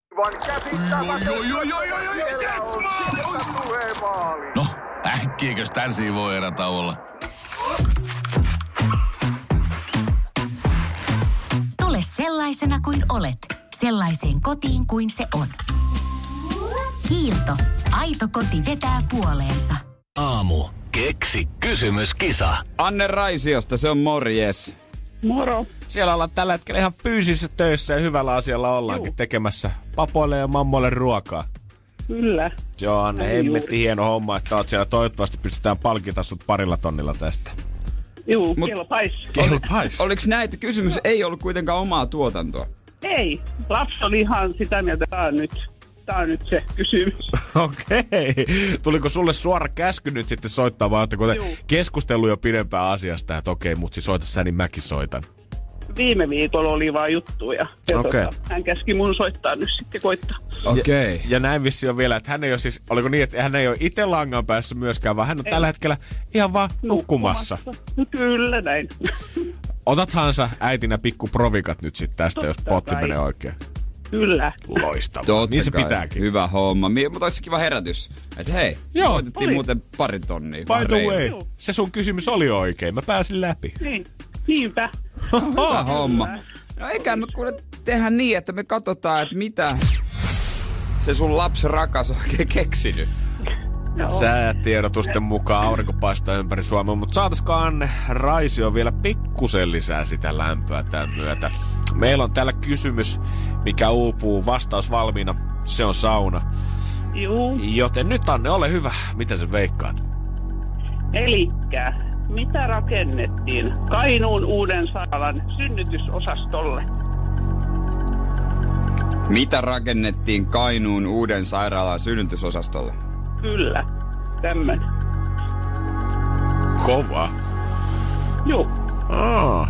No, äkkiäkös tän voi erä olla? Tule sellaisena kuin olet, sellaiseen kotiin kuin se on. Kiilto. Aito koti vetää puoleensa. Aamu. Keksi kysymyskisa. Anne Raisiosta, se on morjes. Moro. Siellä ollaan tällä hetkellä ihan fyysisissä töissä ja hyvällä asialla ollaankin Juu. tekemässä papoille ja mammoille ruokaa. Kyllä. Joo, Anne, hemmetti hieno homma, että oot siellä. Toivottavasti pystytään palkita sut parilla tonnilla tästä. Juu, Mut- kelpais. Kelpais. Oliko näitä kysymys ei ollut kuitenkaan omaa tuotantoa? Ei, lapsi oli ihan sitä mieltä, että nyt, tää on nyt se kysymys. Okei. Tuliko sulle suora käsky nyt sitten soittaa, vai ootteko te Juu. keskustellut jo pidempään asiasta, että okei, mutsi soita sä, niin mäkin soitan. Viime viikolla oli vaan juttu ja, Okei. tota, hän käski mun soittaa nyt sitten koittaa. Okei. Okay. Ja näin vissi on vielä, että hän ei ole siis, oliko niin, että hän ei ole itse langan päässä myöskään, vaan hän on tällä hetkellä ihan vaan nukkumassa. No Kyllä näin. Otathan sä äitinä pikku provikat nyt sitten tästä, jos Totta potti kai. menee oikein. Kyllä. Loistavaa. Totta niin se kai. pitääkin. Hyvä homma. Mi- Mutta olisi kiva herätys. Että hei, Joo, voitettiin oli. muuten pari tonnia. By the way, Joo. se sun kysymys oli oikein. Mä pääsin läpi. Niin. Niinpä. Hyvä homma. No eikä me kuule tehdä niin, että me katsotaan, että mitä se sun lapsi rakas on oikein keksinyt. Säätiedotusten mukaan aurinko paistaa ympäri Suomea, mutta saataisiko Anne Raisio vielä pikkusen lisää sitä lämpöä tämän myötä? Meillä on täällä kysymys, mikä uupuu. Vastaus valmiina. Se on sauna. Juu. Joten nyt Anne, ole hyvä. Mitä sä veikkaat? Elikkä, mitä rakennettiin Kainuun uuden sairaalan synnytysosastolle? Mitä rakennettiin Kainuun uuden sairaalan synnytysosastolle? Kyllä. Tämmönen. Kova. Juu. Aa.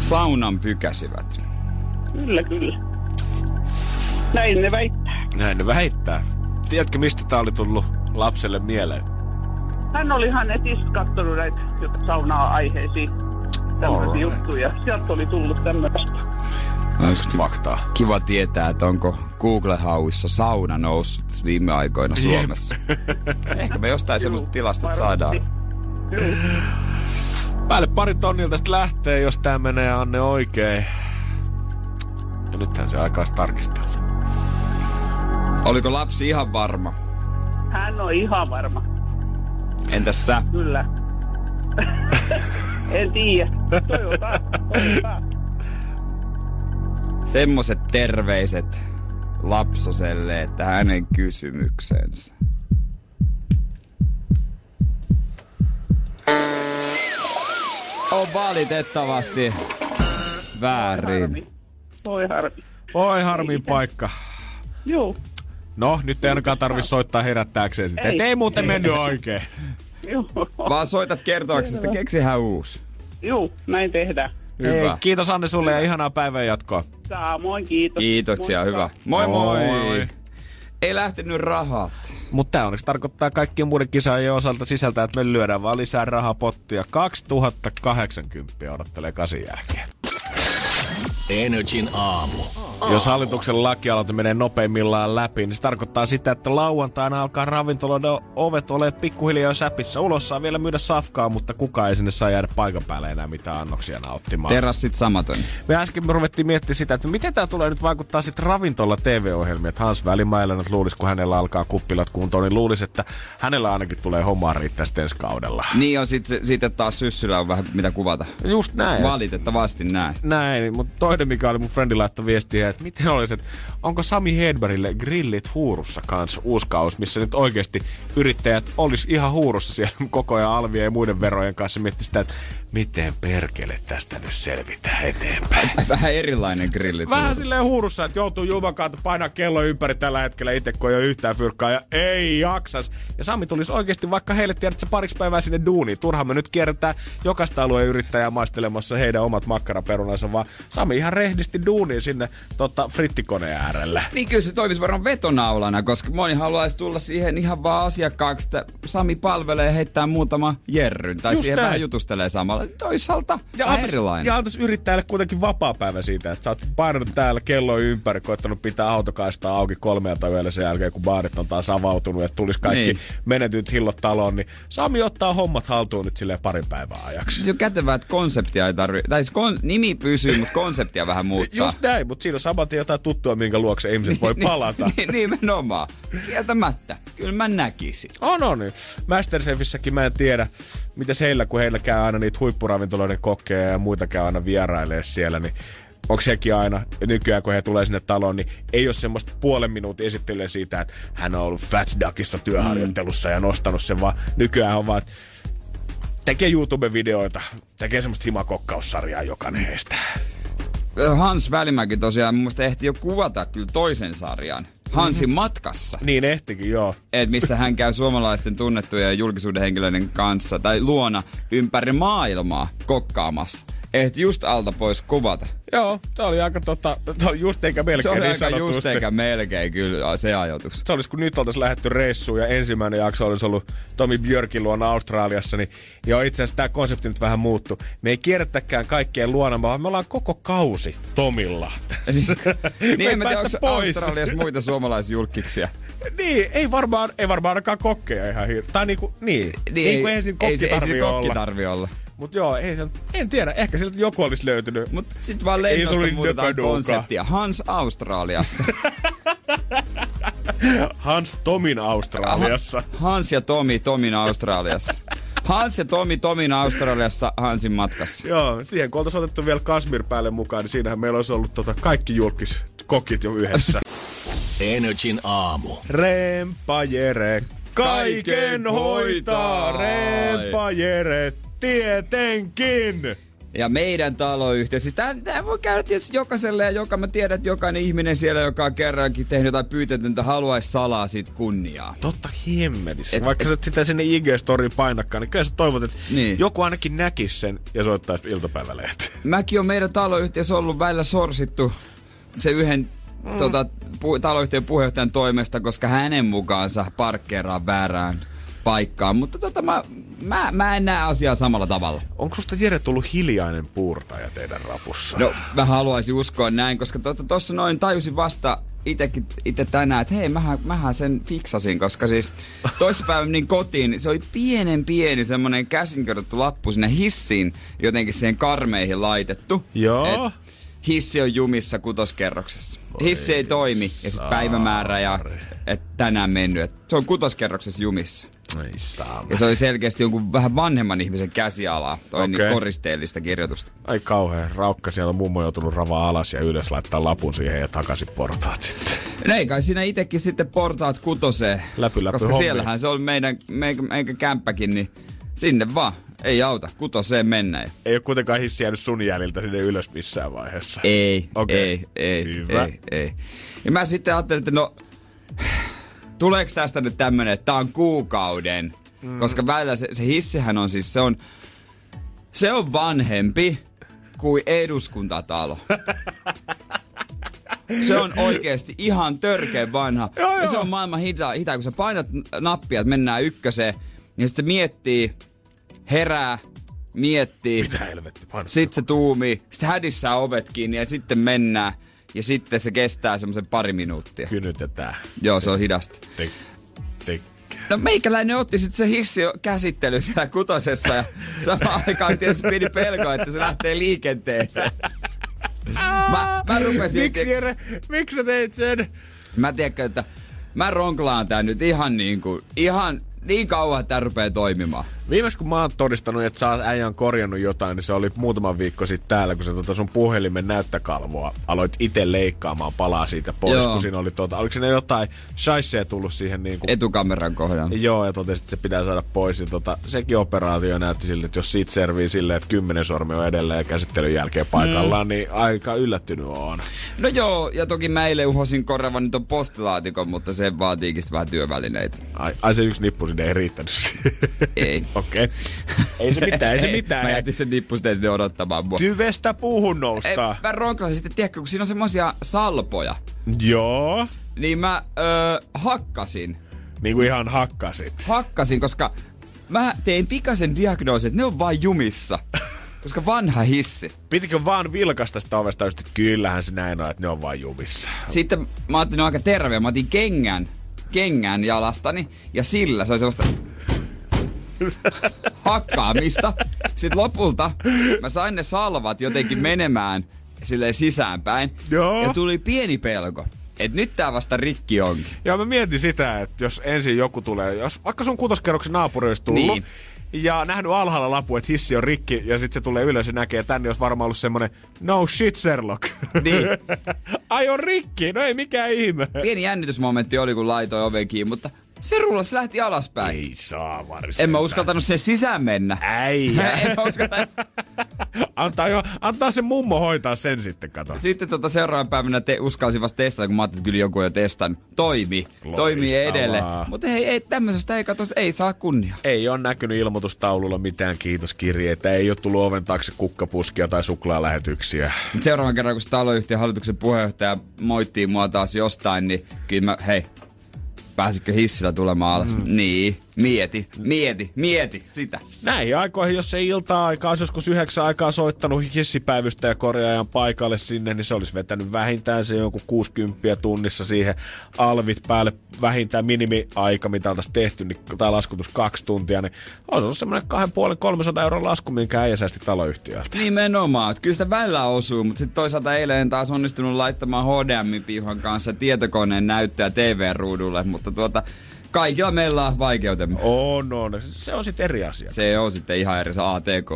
Saunan pykäsivät. Kyllä, kyllä. Näin ne väittää. Näin ne väittää. Tiedätkö, mistä tää oli tullut lapselle mieleen? Hän oli ihan netistä katsonut näitä saunaa aiheisiin tämmöisiä juttuja. Sieltä oli tullut tämmöistä. Olisiko Faktaa. kiva tietää, että onko Google-hauissa sauna noussut viime aikoina Suomessa. Ehkä me jostain semmoiset tilastot saadaan. Päälle pari tonnilta tästä lähtee, jos tää menee Anne oikein. Ja nythän se aikaa tarkistella. Oliko lapsi ihan varma? Hän on ihan varma. Entäs sä? Kyllä. en tiedä. Toivotaan. Toivotaan. Semmoset terveiset lapsoselle, että hänen kysymyksensä. On valitettavasti väärin. Harmi. Voi harmi. Oi harmin paikka. Joo. No, nyt ei ainakaan tarvi soittaa herättääkseen sitä. Ei. Ei, ei muuten Ei. mennyt oikein. Joo. Vaan soitat kertoaksesi, että keksihän uusi. Joo, näin tehdään. Hyvä. Hei, kiitos Anne sulle ja ihanaa päivän jatkoa. Samoin, kiitos. Kiitoksia, Moikka. hyvä. Moi moi. Moi. Ei lähtenyt rahat. Mutta tämä onneksi tarkoittaa kaikkien muiden kisaajien osalta sisältää, että me lyödään vaan lisää rahapottia. 2080 odottelee kasin jälkeen. Energin aamu. Jos hallituksen lakialoite menee nopeimmillaan läpi, niin se tarkoittaa sitä, että lauantaina alkaa ravintoloiden ovet ole pikkuhiljaa säpissä. Ulos saa vielä myydä safkaa, mutta kukaan ei sinne saa jäädä paikan päälle enää mitään annoksia nauttimaan. Terassit samaton. Me äsken me ruvettiin miettimään sitä, että miten tämä tulee nyt vaikuttaa sitten ravintola TV-ohjelmiin. Että Hans Välimäellä nyt luulisi, kun hänellä alkaa kuppilat kuntoon, niin luulisi, että hänellä ainakin tulee hommaa riittää sitten ensi kaudella. Niin on sit, sitten taas syssyllä on vähän mitä kuvata. Just näin. Valitettavasti näin. Näin, mutta toinen mikä oli mun frendi laittoi viestiä, että miten olisi, että onko Sami Hedbergille grillit huurussa kanssa uusi missä nyt oikeasti yrittäjät olisi ihan huurussa siellä koko ajan alvien ja muiden verojen kanssa miettii sitä, että miten perkele tästä nyt selvitään eteenpäin. Vähän erilainen grilli. Vähän silleen huurussa, että joutuu Juman kautta painaa kello ympäri tällä hetkellä itse, kun ei ole yhtään fyrkkaa ja ei jaksas. Ja Sami tulisi oikeasti vaikka heille tiedät, sä pariksi päivää sinne duuniin. Turhaan me nyt kierretään jokaista alueen yrittäjää maistelemassa heidän omat makkaraperunansa, vaan Sami ihan rehdisti duuniin sinne tota, frittikoneen äärelle. Niin kyllä se toimisi varmaan vetonaulana, koska moni haluaisi tulla siihen ihan vaan asiakkaaksi, että Sami palvelee ja heittää muutama jerryn. Tai Just siihen näin. vähän jutustelee samalla. Toisaalta Ja antais, erilainen. ja antais yrittäjälle kuitenkin vapaa päivä siitä, että sä oot painanut täällä kello ympäri, koittanut pitää autokaistaa auki kolmelta yöllä sen jälkeen, kun baarit on taas avautunut, että tulisi kaikki Niin. niin. menetyt hillot taloon, niin Sami ottaa hommat haltuun nyt silleen parin päivän ajaksi. Se on kätevää, että konseptia ei tarvi, tai siis kon, nimi pysyy, mutta konseptia vähän muuttaa. Just näin, mutta siinä on saman tien jotain tuttua, minkä luokse ihmiset voi palata. Niin, nimenomaan. Kieltämättä. Kyllä mä näkisin. On, on. Masterchefissäkin mä en tiedä, mitä heillä, kun heillä käy aina niitä huippuravintoloiden kokkeja ja muita käy aina vierailee siellä, niin onko sekin aina, nykyään kun he tulee sinne taloon, niin ei ole semmoista puolen minuutin esittelyä siitä, että hän on ollut Fat Duckissa työharjoittelussa ja nostanut sen, vaan nykyään on vaan, että tekee YouTube-videoita, tekee semmoista himakokkaussarjaa jokainen heistä. Hans Välimäki tosiaan mun mielestä ehti jo kuvata kyllä toisen sarjan. Hansin matkassa. Niin ehtikin, joo. Et missä hän käy suomalaisten tunnettujen julkisuuden henkilöiden kanssa tai luona ympäri maailmaa kokkaamassa. Et just alta pois kuvata. Joo, se oli aika tota, se oli just eikä melkein Se oli niin aika just eikä melkein kyllä se ajatus. Se olisi, kun nyt oltaisiin lähdetty reissuun ja ensimmäinen jakso olisi ollut Tomi Björkin luona Australiassa, niin joo, itse asiassa tämä konsepti nyt vähän muuttuu. Me ei kierrettäkään kaikkien luona, vaan me ollaan koko kausi Tomilla. niin ei en mä tiedä, onko pois. Australiassa muita suomalaisjulkkiksia. niin, ei varmaan, ei varmaan ainakaan kokkeja ihan hirveä. Tai niinku, niin. niin ei, kun eihän siinä kokki ei, se- ei tarvii siinä kokki olla. tarvii olla. Mut joo, ei se, en tiedä, ehkä sieltä joku olisi löytynyt. Mut sit vaan lennosta oli muutetaan konseptia. Hans Australiassa. Hans Tomin Australiassa. Hans ja Tomi Tomin Australiassa. Hans ja Tomi Tomin Australiassa Hansin matkassa. Joo, siihen kun oltaisiin otettu vielä Kasmir päälle mukaan, niin siinähän meillä olisi ollut tota kaikki julkis kokit jo yhdessä. Energin aamu. Rempa Jere, kaiken hoitaa. Rempa Jere, tietenkin. Ja meidän taloyhtiö. Siis tää voi käydä tietysti jokaiselle ja joka mä tiedän, että jokainen ihminen siellä, joka on kerrankin tehnyt jotain pyytetöntä, haluaisi salaa siitä kunniaa. Totta himmelissä. Et- Vaikka sä et sitä sinne IG-storiin painakaan, niin kyllä sä toivot, että Niin. joku ainakin näkisi sen ja soittaisi iltapäivälehteen. Mäkin on meidän taloyhtiössä ollut välillä sorsittu se yhden mm. tota, pu, taloyhtiön puheenjohtajan toimesta, koska hänen mukaansa parkkeeraa väärään paikkaan. Mutta tota, mä, mä, mä en näe asiaa samalla tavalla. Onko susta Jere tullut hiljainen puurtaja teidän rapussa? No, mä haluaisin uskoa näin, koska tuossa tossa noin tajusin vasta itekin, ite tänään, että hei, mähän, mähän sen fiksasin, koska siis toissapäivän niin kotiin, niin se oli pienen pieni semmonen käsinkirjoitettu lappu sinne hissiin, jotenkin siihen karmeihin laitettu. Joo. Et hissi on jumissa kutoskerroksessa. Hissi ei toimi, ja sitten päivämäärä ja et tänään mennyt. Et se on kutoskerroksessa jumissa. Ei saa. Ja se oli selkeästi jonkun vähän vanhemman ihmisen käsiala, toi okay. Niin koristeellista kirjoitusta. Ai kauhean. Raukka siellä on mummo joutunut ravaa alas ja ylös laittaa lapun siihen ja takaisin portaat sitten. No ei kai siinä itekin sitten portaat kutoseen. Läpy, läpy Koska hommiin. siellähän se on meidän, meikä, meikä kämppäkin, niin sinne vaan. Ei auta, kutoseen mennä. Ei ole kuitenkaan hissi jäänyt sun jäljiltä sinne ylös missään vaiheessa. Ei, Okei. ei, ei, Hyvä. ei, ei. Ja mä sitten ajattelin, että no, tuleeko tästä nyt tämmönen, että tää on kuukauden? Mm. Koska välillä se, se hissihän on siis, se on, se on vanhempi kuin eduskuntatalo. Se on oikeesti ihan törkeä vanha. Joo, ja joo. se on maailman hita, hita. Kun sä painat nappia, että mennään ykköseen, niin sitten se miettii, herää, miettii. Mitä helvetti. Sitten se tuumii, sitten hädissää ovet kiinni ja sitten mennään. Ja sitten se kestää semmoisen pari minuuttia. Kynytetään. Joo, se on hidasta. Tik, tik. No meikäläinen otti sitten se hissi käsittely siellä kutosessa ja samaan aikaan tietysti pieni pelko, että se lähtee liikenteeseen. Mä, mä rupesin... Miksi Jere, miksi sä teit sen? Mä tiedätkö, että mä ronklaan tän nyt ihan niin kuin, ihan niin kauan, että tää rupeaa toimimaan. Viimeis kun mä oon todistanut, että sä oot äijän korjannut jotain, niin se oli muutama viikko sitten täällä, kun sä tota sun puhelimen näyttökalvoa aloit itse leikkaamaan palaa siitä pois, Joo. kun siinä oli tota, oliko siinä jotain shaisseja tullut siihen niin kuin Etukameran kohdalla. Joo, ja totesit, että se pitää saada pois. Ja tota, sekin operaatio näytti sille, että jos siitä servii silleen, että kymmenen sormi on edelleen käsittelyn jälkeen paikallaan, mm. niin aika yllättynyt on. No joo, ja toki mä eilen uhosin korvani ton postilaatikon, mutta se vaatiikin vähän työvälineitä. Ai, ai se yksi nippu sinne ei riittänyt. Ei. Okei. Okay. Ei se mitään, ei se Mä mitään. jätin sen nippu sitten sinne odottamaan mua. Tyvestä puuhun Ei, noustaa. mä ronklasin sitten, tiedätkö, kun siinä on semmosia salpoja, Joo. niin mä öö, hakkasin. Niin kuin ihan hakkasit. Hakkasin, koska mä tein pikaisen diagnoosin, että ne on vain jumissa. Koska vanha hissi. Pitikö vaan vilkasta sitä ovesta just, että kyllähän se näin on, että ne on vain jumissa. Sitten mä ajattelin aika terve, mä otin kengän, kengän jalastani ja sillä se oli sellaista hakkaamista. Sitten lopulta mä sain ne salvat jotenkin menemään silleen sisäänpäin. Joo. Ja tuli pieni pelko. Et nyt tää vasta rikki onkin. Ja mä mietin sitä, että jos ensin joku tulee, jos vaikka sun kutoskerroksen naapuri olisi tullut, Niin. ja nähnyt alhaalla lapu, että hissi on rikki, ja sitten se tulee ylös ja näkee, että tänne olisi varmaan ollut semmonen no shit Sherlock. Niin. Ai on rikki, no ei mikään ihme. Pieni jännitysmomentti oli, kun laitoin oven kiinni, mutta Se rullasi, se lähti alaspäin. Ei saa varis. En mä uskaltanut sen sisään mennä. Äijä. en mä uskaltanut. antaa, jo, antaa se mummo hoitaa sen sitten, kato. Sitten tota seuraavan päivänä te, uskalsin vasta testata, kun mä ajattelin, että kyllä joku jo testannut. Toimi. Loistavaa. Toimii edelleen. Mutta hei, ei, tämmöisestä ei katso, ei saa kunnia. Ei ole näkynyt ilmoitustaululla mitään kiitoskirjeitä, ei ole tullut oven taakse kukkapuskia tai suklaalähetyksiä. Mut seuraavan kerran, kun se taloyhtiön hallituksen puheenjohtaja moittii mua taas jostain, niin kyllä mä, hei, pääsikö hissillä tulemaan alas? Mm. Niin, mieti, mieti, mieti sitä. Näihin aikoihin, jos ei ilta-aikaa olisi joskus yhdeksän aikaa soittanut hissipäivystä ja korjaajan paikalle sinne, niin se olisi vetänyt vähintään se joku 60 tunnissa siihen alvit päälle vähintään minimiaika, mitä oltaisiin tehty, niin, tai laskutus kaksi tuntia, niin olisi ollut semmoinen 250-300 euron lasku, minkä äijä säästi taloyhtiöltä. Nimenomaan, että kyllä sitä välillä osuu, mutta sitten toisaalta eilen en taas onnistunut laittamaan HDMI-piuhan kanssa tietokoneen näyttöä TV-ruudulle, mutta tuota, kaikilla meillä on vaikeutemme. On, on. Se on sitten eri asia. Se on sitten ihan eri se ATK.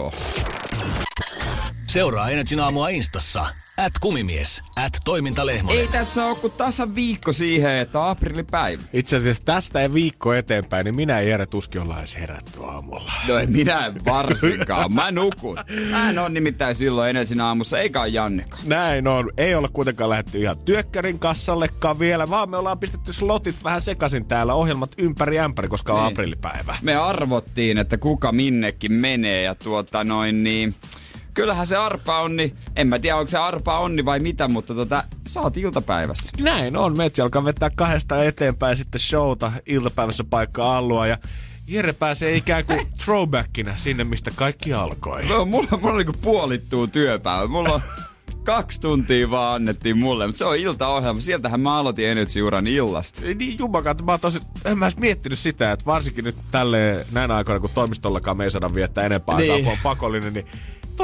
Seuraa Energin aamua Instassa. At kumimies. At toimintalehmonen. Ei tässä ole kuin tasan viikko siihen, että on aprillipäivä. Itse asiassa tästä ei viikko eteenpäin, niin minä ja Jere tuskin ollaan edes herätty aamulla. No ei minä en varsinkaan. Mä nukun. Mä en ole nimittäin silloin ensin aamussa, eikä Jannekaan. Näin on. Ei olla kuitenkaan lähdetty ihan työkkärin kassallekaan vielä, vaan me ollaan pistetty slotit vähän sekaisin täällä ohjelmat ympäri ämpäri, koska on Niin. aprillipäivä. Me arvottiin, että kuka minnekin menee ja tuota noin niin... Kyllähän se arpa onni, en mä tiedä onko se arpa onni vai mitä, mutta tota, oot iltapäivässä. Näin on. Metsi alkaa vetää kahdesta eteenpäin sitten showta iltapäivässä paikka allua ja Jere pääsee ikään kuin throwbackina sinne, mistä kaikki alkoi. No, mulla, mulla niinku puolittuu työpäivä. Mulla on kaksi tuntia vaan annettiin mulle, mutta se on iltaohjelma. Sieltähän mä aloitin Energy-uran illasta. Niin jumakat, mä oon tosi, en mä miettinyt sitä, että varsinkin nyt tälle näin aikoina, kun toimistollakaan me ei saada viettää enempää aikaa, Niin. kun on pakollinen, niin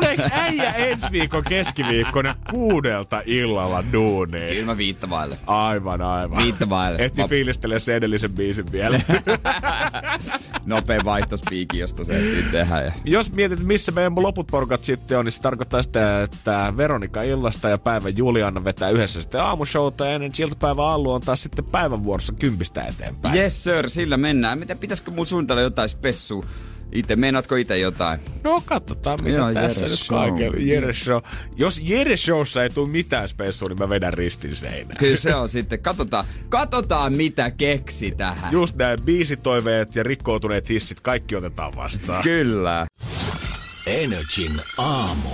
tuleeko äijä ensi viikon keskiviikkona kuudelta illalla duuniin? Kyllä mä viittavaille. Aivan, aivan. Viittä vaille. Ehti Mä- fiilistelee sen edellisen biisin vielä. Nopea vaihtospiiki, josta se ehtii tehdä. Ja... Jos mietit, missä meidän loput porukat sitten on, niin se tarkoittaa sitä, että Veronika illasta ja päivän Juliana vetää yhdessä sitten aamushowta ja ennen iltapäivän allu on taas sitten päivän vuorossa kympistä eteenpäin. Yes sir, sillä mennään. Mitä pitäisikö mun suunnitella jotain spessua? Itse, meinaatko itse jotain? No katsotaan, mitä Joo, tässä Jere nyt Show. kaikella. Jere Show. Jos Jere Showssa ei tule mitään spessua, niin mä vedän ristin seinään. Kyllä se on sitten. Katsotaan, katsotaan mitä keksi tähän. Just näin biisitoiveet ja rikkoutuneet hissit, kaikki otetaan vastaan. Kyllä. Energin aamu.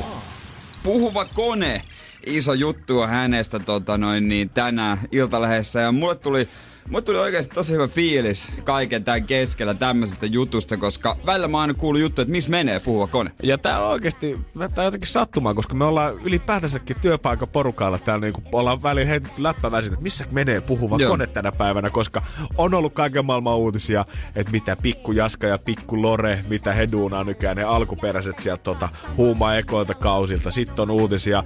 Puhuva kone. Iso juttu on hänestä tota noin, niin tänään Iltalehdessä. Ja mulle tuli, mulle tuli oikeasti tosi hyvä fiilis kaiken tämän keskellä tämmöisestä jutusta, koska välillä mä aina kuullut juttuja, että missä menee puhuva kone. Ja tää on oikeesti, tää on jotenkin sattumaa, koska me ollaan ylipäätänsäkin työpaikan porukalla täällä niinku ollaan väliin heitetty läppä väsit, että missä menee puhuva Joo. kone tänä päivänä, koska on ollut kaiken maailman uutisia, että mitä pikku Jaska ja pikku Lore, mitä he duunaa nykyään, ne alkuperäiset sieltä tota, huuma ekoilta kausilta. Sitten on uutisia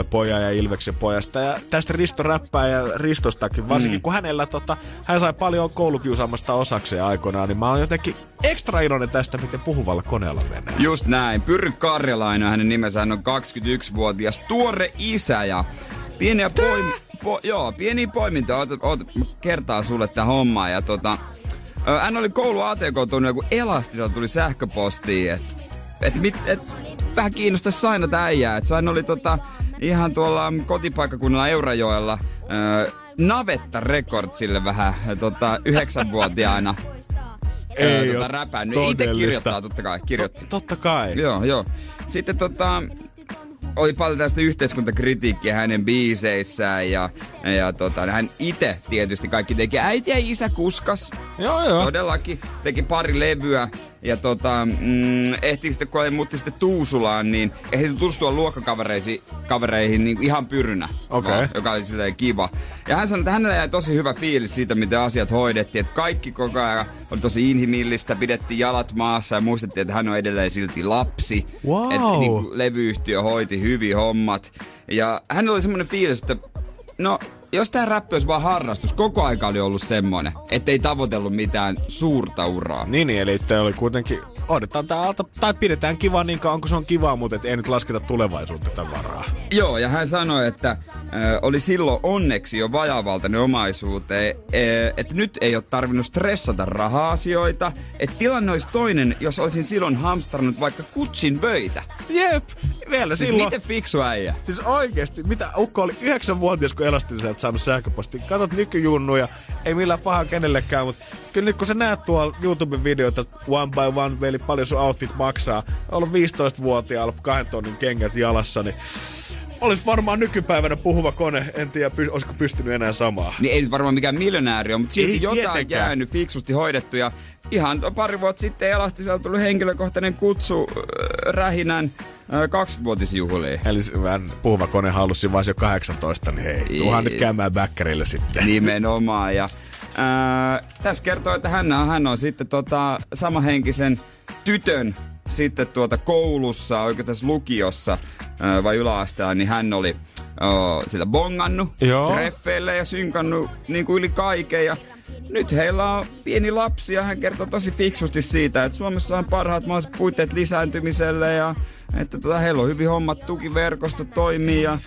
ö, pojan ja Ilveksen pojasta ja tästä Risto Räppää ja Ristostakin, varsinkin mm. kun hänellä tota, hän sai paljon koulukiusaamasta osakseen aikoinaan, niin mä oon jotenkin ekstra iloinen tästä, miten puhuvalla koneella menee. Just näin. Pyrry Karjalainen hänen nimensä. Hän on 21-vuotias tuore isä ja pieniä poim... Po, joo, pieni poiminta. Oot, oot, mä kertaan sulle tää homma. Ja tota, hän oli koulu ATK-tunnilla, kun Elastilta tuli sähköpostiin, että et, mit, et, vähän kiinnostaisi sainata äijää. Et hän oli tota, ihan tuolla kotipaikkakunnalla Eurajoella ö, Navetta Recordsille vähän tota, yhdeksänvuotiaana. Ei tota, räpännyt. Itse kirjoittaa totta kai, kirjoitti. Totta kai. Joo, joo. Sitten tota, oli paljon tästä yhteiskuntakritiikkiä hänen biiseissään ja, ja tota, hän itse tietysti kaikki teki. Äiti ja isä kuskas. Joo, joo. Todellakin. Teki pari levyä. Ja tota, mm, ehti sitten, kun muutti sitten Tuusulaan, niin ehti tutustua luokkakavereihin kavereihin niin ihan pyrynä. Okei. vaan, Joka oli silleen kiva. Ja hän sanoi, että hänellä jäi tosi hyvä fiilis siitä, miten asiat hoidettiin. Että kaikki koko ajan oli tosi inhimillistä, pidettiin jalat maassa ja muistettiin, että hän on edelleen silti lapsi. Wow. Että niin levyyhtiö hoiti hyvin hommat. Ja hänellä oli semmoinen fiilis, että no, jos tämä räppi olisi vaan harrastus, koko aika oli ollut semmoinen, ettei tavoitellut mitään suurta uraa. Niin, niin, eli te oli kuitenkin, odotetaan tää alta, tai pidetään kivaa niin kauan kuin se on kivaa, mutta et ei nyt lasketa tulevaisuutta tämän varaa. Joo, ja hän sanoi, että ö, oli silloin onneksi jo vajavaltainen omaisuuteen, ö, että nyt ei ole tarvinnut stressata raha-asioita. Että tilanne olisi toinen, jos olisin silloin hamstrannut vaikka kutsin pöitä. Jep, vielä Siis silloin. miten fiksu äijä? Siis oikeesti, mitä Ukko oli yhdeksänvuotias, kun elastin sieltä saanut sähköpostin. Katot nykyjunnuja, ei millään paha kenellekään, mutta kyllä nyt kun sä näet tuolla YouTuben videoita one by one, veli, paljon sun outfit maksaa, ollut 15-vuotiaalla kahden tonnin kengät jalassa, niin olisi varmaan nykypäivänä puhuva kone, en tiedä, py- olisiko pystynyt enää samaa. Niin ei nyt varmaan mikään miljonääri ole, mutta silti Ei jotain tietenkään. jäänyt fiksusti hoidettu. Ja ihan pari vuotta sitten Elastiselta tuli henkilökohtainen kutsu äh, Rähinän äh, kaksivuotisjuhliin. Eli vähän puhuva kone halusi vaan jo 18, niin hei, tuuhan nyt käymään bäkkärille sitten. Nimenomaan. Ja, tässä kertoo, että hän on, hän on sitten tota, samahenkisen tytön sitten tuota koulussa, oikein tässä lukiossa ää, vai yläasteella, niin hän oli sitä bongannut Joo. treffeille ja synkannut niin kuin yli kaiken. Ja nyt heillä on pieni lapsi ja hän kertoo tosi fiksusti siitä, että Suomessa on parhaat mahdolliset puitteet lisääntymiselle ja että tota, heillä on hyvin hommat, tukiverkosto toimii ja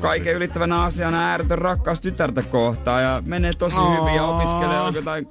kaiken ylittävänä asiana ääretön rakkaus tytärtä kohtaan ja menee tosi hyvin ja opiskelee jotain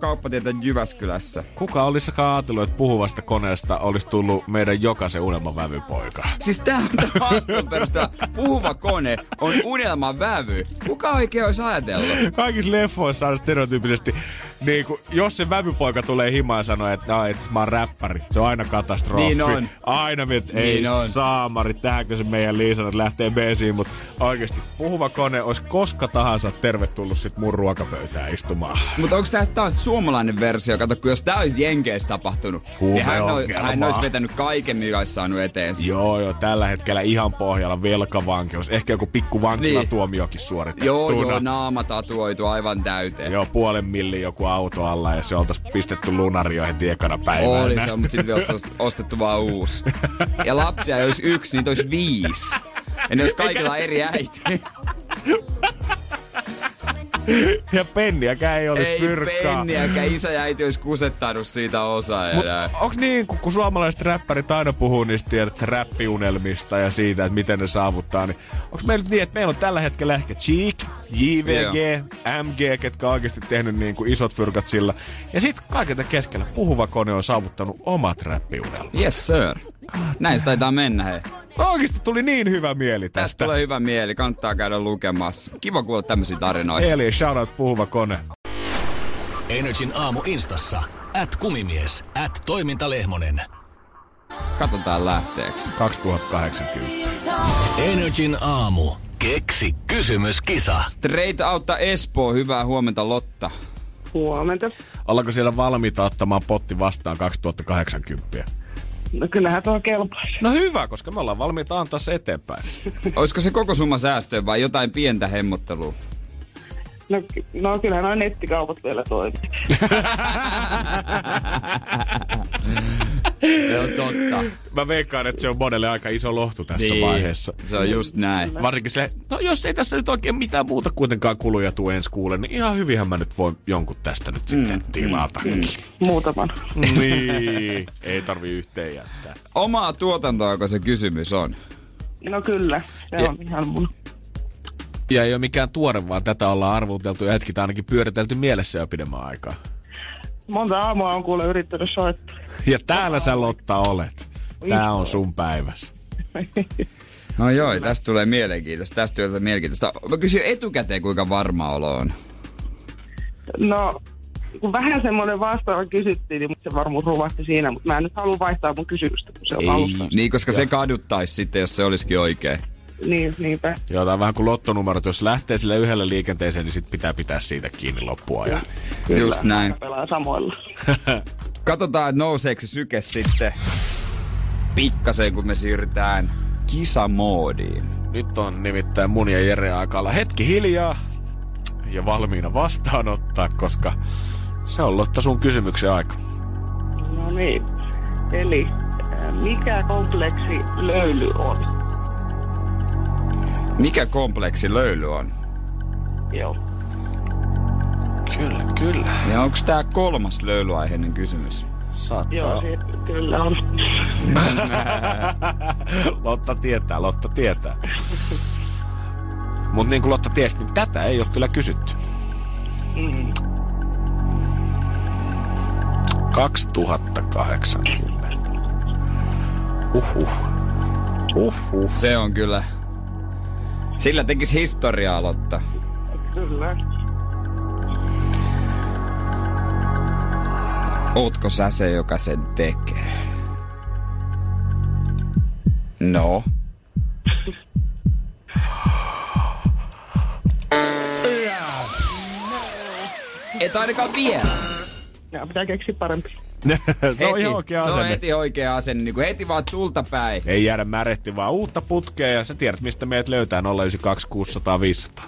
kauppatietä Jyväskylässä. Kuka olisikaan ajatellut, että puhuvasta koneesta olisi tullut meidän jokaisen unelmavävypoika? Siis tää on tää haastattelun perusteella. Puhuva kone on unelman vävy. Kuka oikein olisi ajatellut? Kaikissa leffoissa on stereotyyppisesti, niin kuin, jos se vävypoika tulee himaan ja sanoo, että, no, että mä oon räppäri, se on aina katastrofi. Niin on. Aina miet, ei Niin on. saamari, tähänkö se meidän Liisa lähtee beesiin, mutta oikeasti puhuva kone olisi koska tahansa tervetullut sit mun ruokapöytään istumaan. Mutta onko tämä taas suomalainen versio? Kato, kun jos tää olisi Jenkeissä tapahtunut, niin hän, Huumeongelmaa. hän olisi vetänyt kaiken, mikä olisi saanut eteen. Joo, joo, tällä hetkellä ihan pohjalla velkavankeus. Ehkä joku pikku vankilatuomiokin suoritettuna. Joo, joo, naama tatuoitu aivan täyteen. Joo, puolen millin joku auto alla ja se oltais pistetty lunario heti ekana päivänä. Oli se, mutta sitten olisi ostettu vaan uusi. Ja lapsia ei olisi yksi, niitä olisi viisi. Ja ne olisi kaikilla eri äiti. Ja penniäkään ei olisi Ei fyrkkaa. penniäkään. Isä ja äiti olisi kusettanut siitä osaa. Ja Mut näin. onks niin, kun, kun suomalaiset räppärit aina puhuu niistä tiedät, räppiunelmista ja siitä, että miten ne saavuttaa, niin onks meillä nyt niin, että meillä on tällä hetkellä ehkä Cheek, JVG, MG, ketkä on oikeasti tehnyt niin kuin isot fyrkat sillä. Ja sit kaiken keskellä puhuva kone on saavuttanut omat räppiunelmat. Yes sir. Näin se taitaa mennä hei. Oikeasti tuli niin hyvä mieli Tästä tästä. tulee hyvä mieli, kannattaa käydä lukemassa. Kiva kuulla tämmöisiä tarinoita. Eli shoutout puhuva kone. Energin aamu instassa. At kumimies. At toimintalehmonen. Katsotaan lähteeksi. 2080. Energin aamu. Keksi kysymyskisa. Straight Outta Espoo, hyvää huomenta Lotta. Huomenta. Ollaanko siellä valmiita ottamaan potti vastaan 2080? No kyllähän tuo kelpaisi. No hyvä, koska me ollaan valmiita antaa se eteenpäin. Olisiko se koko summa säästöä vai jotain pientä hemmottelua? No, no kyllähän noin nettikaupat vielä toimii. Se on totta. Mä veikkaan, että se on monelle aika iso lohtu tässä Niin, vaiheessa. Se on just näin. Varsinkin se, no jos ei tässä nyt oikein mitään muuta kuitenkaan kuluja tuu ensi kuulle, niin ihan hyvinhän mä nyt voin jonkun tästä nyt sitten tilatakin. Muutaman. niin, ei tarvi yhteen jättää. Omaa tuotantoako se kysymys on? No kyllä, se Ja- on ihan mun. Ja ei ole mikään tuore, vaan tätä ollaan arvuteltu ja hetki ainakin pyöritelty mielessä jo pidemmän aikaa. Monta aamua on kuule yrittänyt soittaa. Ja täällä sä Lotta olet. Tää on sun päiväs. No joo, tästä tulee mielenkiintoista. Tästä tulee mielenkiintoista. Mä kysyn etukäteen, kuinka varma olo on. No, kun vähän semmoinen vastaava kysyttiin, niin se varmuus ruvasti siinä, mutta mä en nyt halua vaihtaa mun kysymystä, kun se on alussa. Niin, koska se kaduttaisi sitten, jos se olisikin oikein. Niin, niinpä. Joo, tää on vähän kuin lottonumerot. Jos lähtee sille yhdelle liikenteeseen, niin sit pitää pitää siitä kiinni loppua. Ja... Kyllä, Just näin. Pelaa samoilla. Katsotaan, että nouseeko se syke sitten pikkasen, kun me siirrytään kisamoodiin. Nyt on nimittäin mun ja Jere aika olla hetki hiljaa ja valmiina vastaanottaa, koska se on Lotta sun kysymyksen aika. No niin. Eli äh, mikä kompleksi löyly on? Mikä kompleksi löyly on? Joo. Kyllä, kyllä. Ja onko tää kolmas löylyaiheinen kysymys? Saattaa. Joo, se kyllä on. Lotta tietää, Lotta tietää. Mutta niin kuin Lotta tiesi, niin tätä ei ole kyllä kysytty. Mm. 2080. Uhuh. Uhuh. Se on kyllä... Sillä tekisi historiaa, Lotta. Kyllä. Ootko sä se, joka sen tekee? No. Et ainakaan vielä. Ja pitää keksiä parempi. se on ihan oikea Se on asenne. heti oikea asenne, niin kuin heti vaan tulta päin. Ei jäädä märehti, vaan uutta putkea ja sä tiedät, mistä meidät löytää 092 600 500.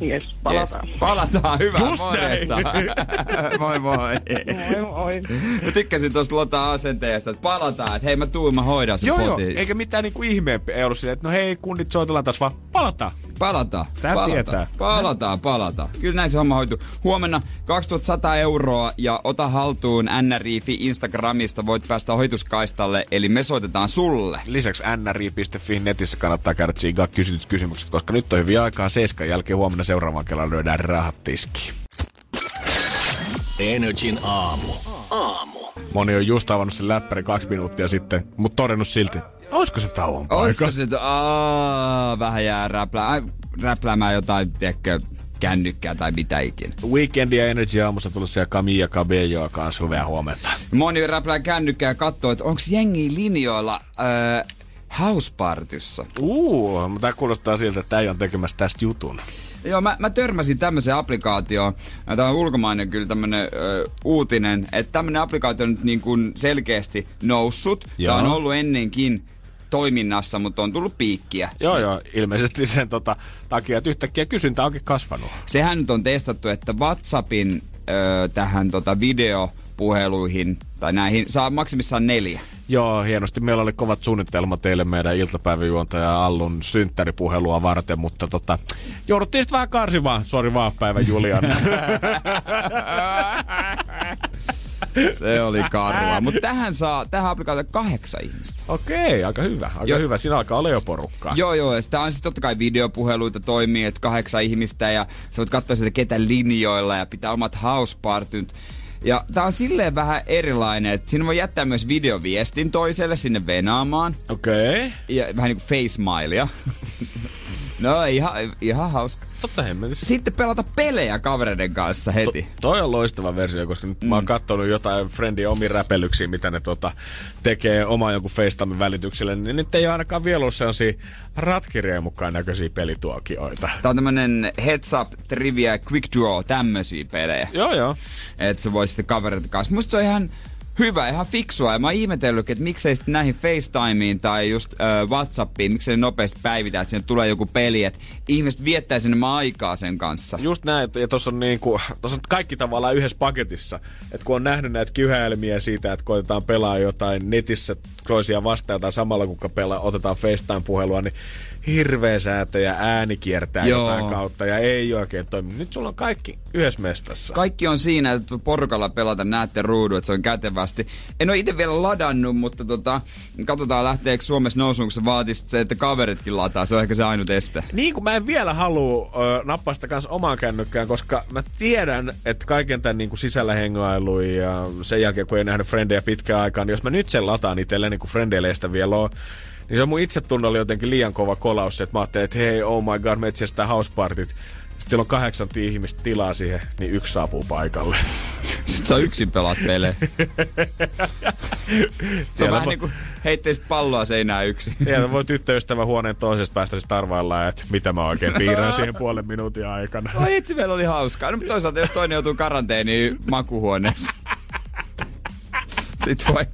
Jes, palataan. Yes. Palataan, hyvä, Just morjesta. moi moi. Moi moi. Mä tykkäsin tuosta Lotan asenteesta, että palataan, että hei mä tuun, mä hoidan sen Joo, joo, kotiin. eikä mitään niinku ihmeempi. Ei ollut silleen, että no hei, kundit soitellaan taas vaan palataan. Palataan. Tää palataan, tietää. Palataan, palataan. Kyllä näin se homma hoituu. Huomenna 2100 euroa ja ota haltuun NRIFI Instagramista. Voit päästä ohituskaistalle, eli me soitetaan sulle. Lisäksi nri.fi netissä kannattaa käydä tsiigaa kysytyt kysymykset, koska nyt on hyvin aikaa seiskan jälkeen huomenna seuraavan kerran lyödään rahat tiskiin. Energin aamu. Aamu. Moni on just avannut sen läppäri kaksi minuuttia sitten, mutta todennut silti, olisiko se tauon paikka? Olisiko se, että aa, vähän jää räplää, äh, räpläämään jotain, tiedätkö, kännykkää tai mitä ikinä. Weekend ja Energy aamussa tulossa ja Camilla Cabelloa kanssa hyvää huomenta. Moni räplää kännykkää ja katsoo, että onko jengi linjoilla äh, housepartyssa. Uu, mutta tämä kuulostaa siltä, että äijä on tekemässä tästä jutun. Joo, mä, mä törmäsin tämmöiseen applikaatioon. Tämä on ulkomainen kyllä tämmönen ö, uutinen, että tämmönen applikaatio on nyt niin kuin selkeästi noussut. Joo. Tämä on ollut ennenkin toiminnassa, mutta on tullut piikkiä. Joo, joo, ilmeisesti sen tota, takia, että yhtäkkiä kysyntä onkin kasvanut. Sehän nyt on testattu, että WhatsAppin ö, tähän tota videopuheluihin tai näihin saa maksimissaan neljä. Joo, hienosti. Meillä oli kovat suunnitelma teille meidän iltapäiväjuontaja Allun synttäripuhelua varten, mutta tota, jouduttiin sitten vähän karsimaan. Sori vaan, päivä Julian. Se oli karua. Mutta tähän saa, tähän applikaatio kahdeksan ihmistä. Okei, aika hyvä. Aika Joo. hyvä. Siinä alkaa olla jo porukkaa. Joo, joo. Ja on sitten totta kai videopuheluita toimii, että kahdeksan ihmistä ja sä voit katsoa sitä ketä linjoilla ja pitää omat housepartyt. Ja tää on silleen vähän erilainen, että siinä voi jättää myös videoviestin toiselle sinne venaamaan. Okei. Okay. Ja vähän niinku face-mailia. no ihan, ihan hauska. Totta hemmetissä. Sitten pelata pelejä kavereiden kanssa heti. Toi on loistava versio, koska nyt mm. mä oon kattonut jotain Friendin omi räpelyksiä, mitä ne tota, tekee oma jonkun FaceTimen välityksellä, niin nyt ei ole ainakaan vielä ollut sellaisia ratkirjeen mukaan näköisiä pelituokioita. Tää on tämmönen heads up, trivia, quick draw, tämmösiä pelejä. Joo, joo. Että se voi sitten kavereiden kanssa. Musta se on ihan hyvä, ihan fiksua. Ja mä oon ihmetellyt, että miksei sitten näihin FaceTimeen tai just äh, Whatsappiin, miksei nopeasti päivitä, että sinne tulee joku peli, että ihmiset viettää sinne aikaa sen kanssa. Just näin, ja tuossa on, niinku, tossa on kaikki tavallaan yhdessä paketissa. Että kun on nähnyt näitä kyhäilmiä siitä, että koitetaan pelaa jotain netissä toisia vastaan tai samalla kun pelaa, otetaan FaceTime-puhelua, niin hirveä säätö ja ääni kiertää Joo. jotain kautta ja ei oikein toimi. Nyt sulla on kaikki yhdessä mestassa. Kaikki on siinä, että porukalla pelata, näette ruudun, että se on kätevästi. En ole itse vielä ladannut, mutta tota, katsotaan lähteekö Suomessa nousuun, kun se vaatisi se, että kaveritkin lataa. Se on ehkä se ainut este. Niin kuin mä en vielä halua ö, nappaa sitä kanssa omaan kännykkään, koska mä tiedän, että kaiken tämän niin kuin sisällä hengailun ja sen jälkeen, kun ei nähnyt frendejä pitkään aikaan, niin jos mä nyt sen lataan itselleni, kun frendeille ei sitä vielä ole, niin se mun itsetunno oli jotenkin liian kova kolaus, että mä ajattelin, että hei, oh my god, me etsitään housepartit. Sitten siellä on kahdeksan ihmistä tilaa siihen, niin yksi saapuu paikalle. Sitten sä yksin pelaat pelejä. Se on vähän niin kuin heitteisit palloa seinään yksin. Siellä voi tyttöystävä huoneen toisesta päästä sitten arvailla, että mitä mä oikein piirrän siihen puolen minuutin aikana. Oi itse meillä oli hauskaa. No, mutta toisaalta jos toinen joutuu karanteeniin makuhuoneessa. Sitten voi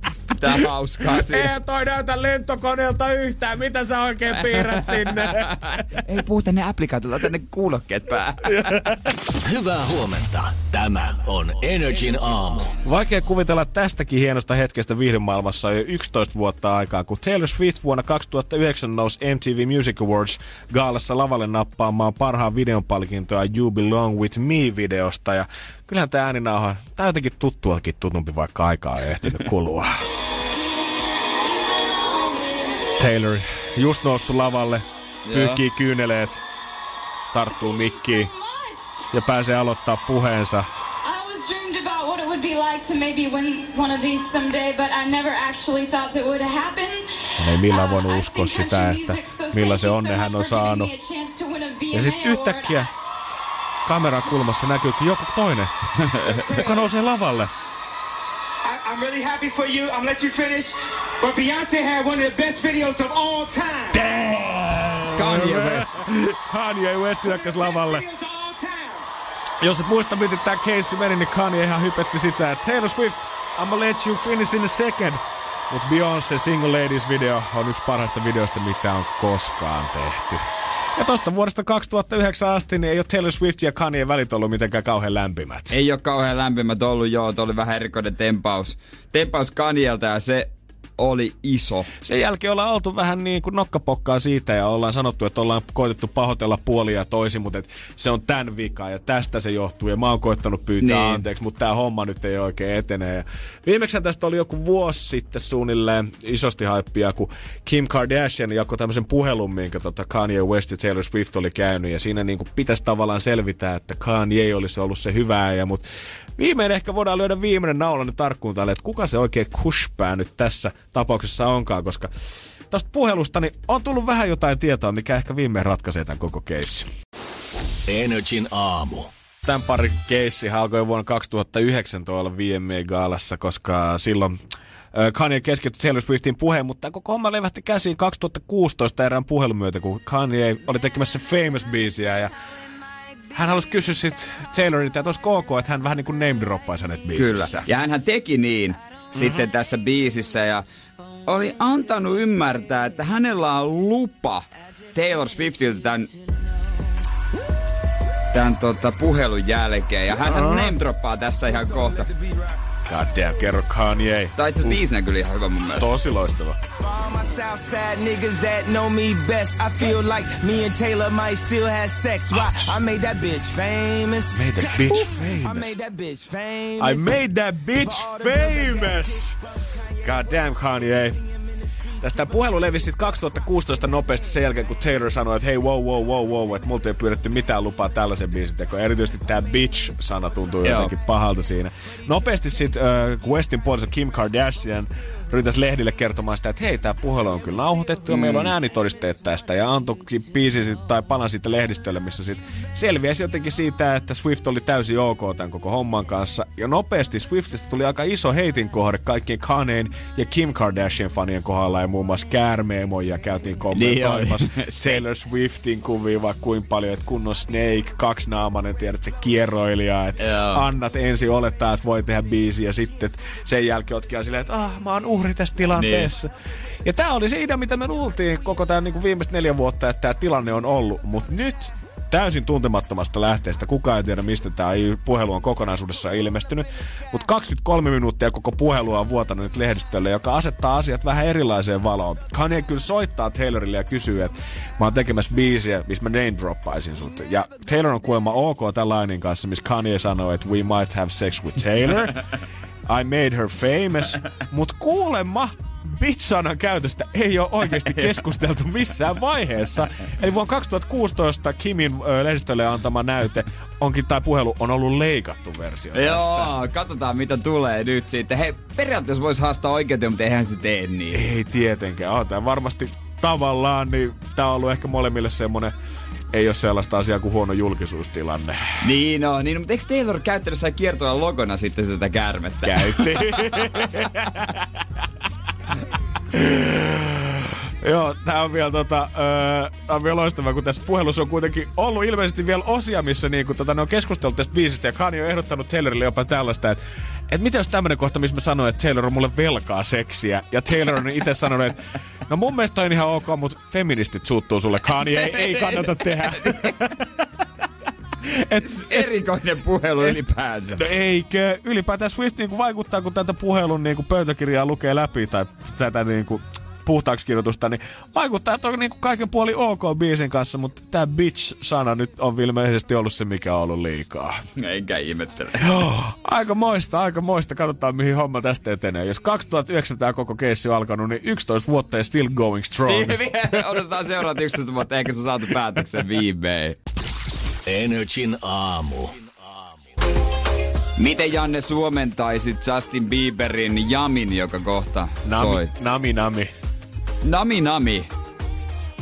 pitää hauskaa siihen. Ei toi näytä lentokoneelta yhtään, mitä sä oikein piirrät sinne. Ei puhu tänne applikaatiolla, tänne kuulokkeet päähän. Hyvää huomenta. Tämä on Energin aamu. Vaikea kuvitella tästäkin hienosta hetkestä viihdemaailmassa on jo 11 vuotta aikaa, kun Taylor Swift vuonna 2009 nousi MTV Music Awards gaalassa lavalle nappaamaan parhaan videon palkintoa You Belong With Me-videosta. Ja kyllähän tämä ääninauha, tää on jotenkin tuttuakin tutumpi, vaikka aikaa ei ehtinyt kulua. Taylor just noussut lavalle, pyyhkii kyyneleet. tarttuu mikkiin ja pääsee aloittaa puheensa. Hän ei millään voinut Uh, I uskoa sitä, että millaisen you onnen so hän on saanut. Ja sitten yhtäkkiä kameran kulmassa näkyykin joku toinen, joka nousee lavalle. I, I'm really happy for you. I'm let you finish. But Beyonce had one of the best videos of all time. Kanye West. Kanye West hyökkäs lavalle. Jos et muista, miten tämä case meni, niin Kanye ihan hypetti sitä, että Taylor Swift, I'm let you finish in a second. Mutta Beyoncé Single Ladies video on yksi parhaista videoista, mitä on koskaan tehty. Ja tosta vuodesta 2009 asti niin ei ole Taylor Swift ja Kanye välit ollut mitenkään kauhean lämpimät. Ei ole kauhean lämpimät ollut, joo, tuo oli vähän erikoinen tempaus. Tempaus Kanielta ja se oli iso. Sen jälkeen ollaan oltu vähän niin kuin nokkapokkaa siitä ja ollaan sanottu, että ollaan koitettu pahoitella puolia ja toisin, mutta se on tämän vika ja tästä se johtuu. Ja mä oon koittanut pyytää Niin. anteeksi, mutta tämä homma nyt ei oikein etene. Ja viimeksi tästä oli joku vuosi sitten suunnilleen isosti haippia, kun Kim Kardashian jakoi tämmöisen puhelun, minkä tota Kanye West ja Taylor Swift oli käynyt. Ja siinä niin kuin pitäisi tavallaan selvitä, että Kanye olisi ollut se hyvä ja mutta Viimein ehkä voidaan lyödä viimeinen naula nyt tarkkuun tälle, että kuka se oikein kushpää nyt tässä tapauksessa onkaan, koska tästä puhelusta niin on tullut vähän jotain tietoa, mikä ehkä viimein ratkaisee tämän koko keissin. Energin aamu. Tämän pari keissi alkoi vuonna 2009 tuolla VMA-gaalassa, koska silloin Kanye keskittyi Taylor Swiftin puheen, mutta koko homma levähti käsiin 2016 erään puhelun myötä, kun Kanye oli tekemässä Famous-biisiä ja hän halusi kysyä sitten Taylorilta, että olisiko ok, että hän vähän niin kuin name droppaisi hänet biisissä. Kyllä. Ja hän teki niin mm-hmm. sitten tässä biisissä ja oli antanut ymmärtää, että hänellä on lupa Taylor Swiftiltä tämän, tämän tota, puhelun jälkeen. Ja hän uh-huh. name droppaa tässä ihan kohta. God damn, kerro Kanye. Tai itse biisinä kyllä ihan hyvä mun mielestä. Tosi loistava. All my Southside niggas that know me best. I feel like me and Taylor might still have sex. Why? I made that bitch famous. Made that bitch I famous. made that bitch famous. I made that bitch famous. God damn Kanye. Tästä puhelu levisi sit 2016 nopeasti sen jälkeen, kun Taylor sanoi, että hei, wow, wow, wow, wow, että multa ei pyydetty mitään lupaa tällaisen biisin tekoon. Erityisesti tämä bitch-sana tuntuu Joo. jotenkin pahalta siinä. Nopeasti sitten äh, Westin puolesta Kim Kardashian ryhtäisi lehdille kertomaan sitä, että hei, tämä puhelu on kyllä nauhoitettu ja meillä on äänitodisteet tästä. Ja antoikin biisi sit- tai palan siitä lehdistölle, missä sitten selviäisi jotenkin siitä, että Swift oli täysin ok tämän koko homman kanssa. Ja nopeasti Swiftistä tuli aika iso heitin kohde kaikkien Kaneen ja Kim Kardashian fanien kohdalla. Ja muun muassa käärmeemoja käytiin kommentoimassa Niin Taylor Swiftin kuvia vaikka kuinka paljon, että kunnon Snake, kaksinaamainen, tiedät se kierroilija, että annat ensin olettaa, että voi tehdä biisi ja sitten sen jälkeen otkia silleen, että ah, mä oon uhri tässä tilanteessa. Niin. Ja tää oli se idea, mitä me luultiin koko tämän niin viimeiset neljä vuotta, että tämä tilanne on ollut. Mutta nyt täysin tuntemattomasta lähteestä. Kukaan ei tiedä, mistä tämä puhelu on kokonaisuudessaan ilmestynyt. Mutta 23 minuuttia koko puhelua on vuotanut nyt lehdistölle, joka asettaa asiat vähän erilaiseen valoon. Kanye kyllä soittaa Taylorille ja kysyy, että mä oon tekemässä biisiä, missä mä name droppaisin sut. Ja Taylor on kuulemma ok tämän lainin kanssa, missä Kanye sanoo, että we might have sex with Taylor. I made her famous. Mut kuulemma bitch-sanan käytöstä ei ole oikeasti keskusteltu missään vaiheessa. Eli vuonna 2016 Kimin ö, lehdistölle antama näyte onkin, tai puhelu on ollut leikattu versio tästä. Joo, katsotaan mitä tulee nyt sitten. Hei, periaatteessa voisi haastaa oikeuteen, mutta eihän se tee niin. Ei tietenkään. On tää varmasti tavallaan, niin tää on ollut ehkä molemmille semmonen ei ole sellaista asiaa kuin huono julkisuustilanne. Niin on, niin, mutta eikö Taylor käyttänyt kiertoa logona sitten tätä käärmettä? Käytti. Joo, tää on vielä tota, öö, tää on vielä loistavaa, kun tässä puhelussa on kuitenkin ollut ilmeisesti vielä osia, missä niinku, tota, ne on keskustellut tästä biisistä ja Kanye on ehdottanut Taylorille jopa tällaista, että et mitä jos tämmönen kohta, missä mä sanoin, että Taylor on mulle velkaa seksiä ja Taylor on itse sanonut, että no mun mielestä on ihan ok, mutta feministit suuttuu sulle. Kanye ei, ei kannata tehdä. Et, Erikoinen puhelu ylipäänsä. No eikö? Ylipäätään Swift niinku vaikuttaa, kun tätä puhelun niinku pöytäkirjaa lukee läpi tai tätä niinku puhtaaksi kirjoitusta, niin vaikuttaa, että on niinku kaiken puoli ok biisin kanssa, mutta tämä bitch-sana nyt on ilmeisesti ollut se, mikä on ollut liikaa. Enkä ihmettele. Joo, aika moista, aika moista. Katsotaan, mihin homma tästä etenee. Jos 2009 tämä koko keissi on alkanut, niin 11 vuotta ja still going strong. Odotetaan seuraavat 11 vuotta, ehkä se on saatu päätöksen viimein. Energin aamu. Miten Janne suomentaisit Justin Bieberin Jamin, joka kohta Nami, soi? nami, nami. Nami Nami.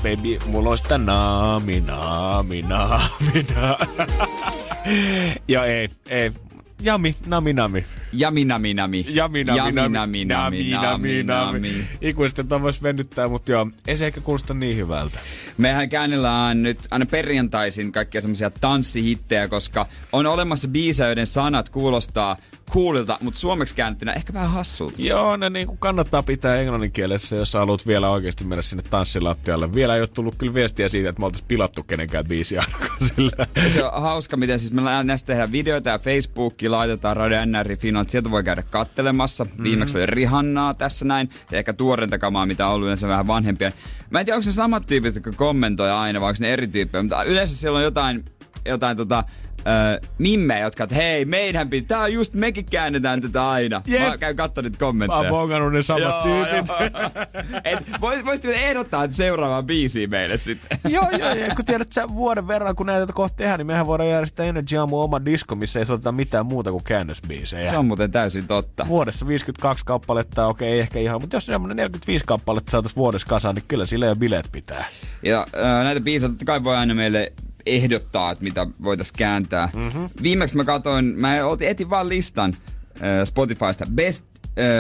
Baby, mulla on sitä nami, nami, nami, nami. ja ei, ei. Jami, nami, nami. Nami. Jami, nami, Jami, nami, nami, nami, nami, nami. Ikuisesti vois venyttää, mutta joo, ei se ehkä kuulosta niin hyvältä. Mehän käännellään nyt aina perjantaisin kaikkia semmoisia tanssihittejä, koska on olemassa biisejä, joiden sanat kuulostaa coolilta, mutta suomeksi käännettynä ehkä vähän hassulta. Joo, ne niin kuin kannattaa pitää englannin kielessä, jos sä haluat vielä oikeasti mennä sinne tanssilattialle. Vielä ei ole tullut kyllä viestiä siitä, että me oltaisiin pilattu kenenkään biisi ainakaan sillä. Se on hauska, miten siis me näistä tehdään videoita ja Facebookiin laitetaan Radio NR Finland. Sieltä voi käydä kattelemassa. Mhm. Viimeksi oli Rihannaa tässä näin. Ja ehkä tuorenta kamaa, mitä on ollut yleensä vähän vanhempia. Mä en tiedä, onko se samat tyypit, jotka kommentoi aina, vai onko ne eri tyyppejä. Mutta yleensä siellä on jotain, jotain tota, Öö, jotka, että hei, meidän pitää, tää on just, mekin käännetään tätä aina. Jep. Mä käyn katsomaan niitä Mä kommentteja. oon bongannut ne samat Joo, tyypit. joo. Et vois, voisit vielä ehdottaa seuraavaan biisiin meille sitten. joo, joo, ja kun tiedät sä vuoden verran, kun näitä kohta tehdään, niin mehän voidaan järjestää Energy Aamu oma disko, missä ei soiteta mitään muuta kuin käännösbiisejä. Se on muuten täysin totta. Vuodessa 52 kappaletta, okei, ei ehkä ihan, mutta jos semmoinen 45 kappaletta saataisiin vuodessa kasaan, niin kyllä sillä jo bileet pitää. Ja äh, näitä biisejä totta kai voi aina meille ehdottaa, että mitä voitaisiin kääntää. Mm-hmm. Viimeksi mä katsoin, mä etin vaan listan äh, Spotifysta Best,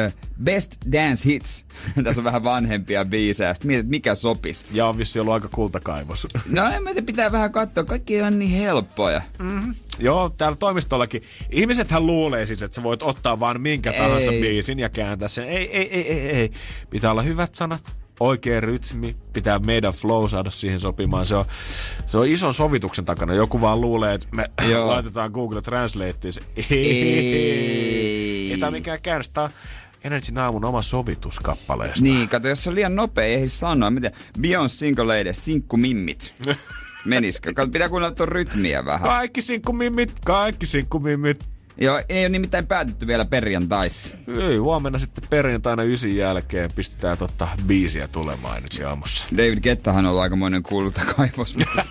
äh, best Dance Hits. Tässä on vähän vanhempia biisejä. Sitten mietit, mikä sopis. Ja on vissi ollut aika kultakaivos. No en mä pitää vähän katsoa. Kaikki on niin helppoja. Mm-hmm. Joo, täällä toimistollakin. Ihmisethän luulee siis, että sä voit ottaa vaan minkä Ei. tahansa biisin ja kääntää sen. Ei, ei, ei, ei, ei. Pitää olla hyvät sanat, oikea rytmi, pitää meidän flow saada siihen sopimaan. Se on, se on ison sovituksen takana. Joku vaan luulee, että me Joo. laitetaan Google Translateen. Se- Ei, Ei. tää mikään käännös. Tää on Energy aamun oma sovituskappaleesta. Niin, kato, jos se on liian nopea, ei sanoa. Miten? Beyond Single Lady, Sinkku Mimmit. Menisikö? Kato, pitää kuunnella tuon rytmiä vähän. Kaikki sinkkumimmit, kaikki sinkkumimmit. Joo, ei ole nimittäin päätetty vielä perjantaista. Ei, huomenna sitten perjantaina ysin jälkeen pistetään totta biisiä tulemaan Energy aamussa. David Gettahan on ollut aikamoinen kultakaivos. mutta-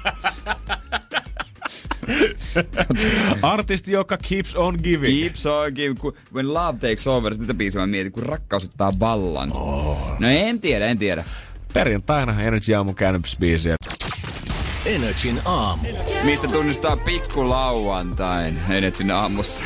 Artisti, joka keeps on giving. Keeps on giving. When love takes over, sitä biisiä mä mietin, kun rakkaus ottaa vallan. Oh. No en tiedä, en tiedä. Perjantaina Energy aamun käännösbiisiä. Energin aamu. Mistä tunnistaa pikku lauantain Energyn aamussa?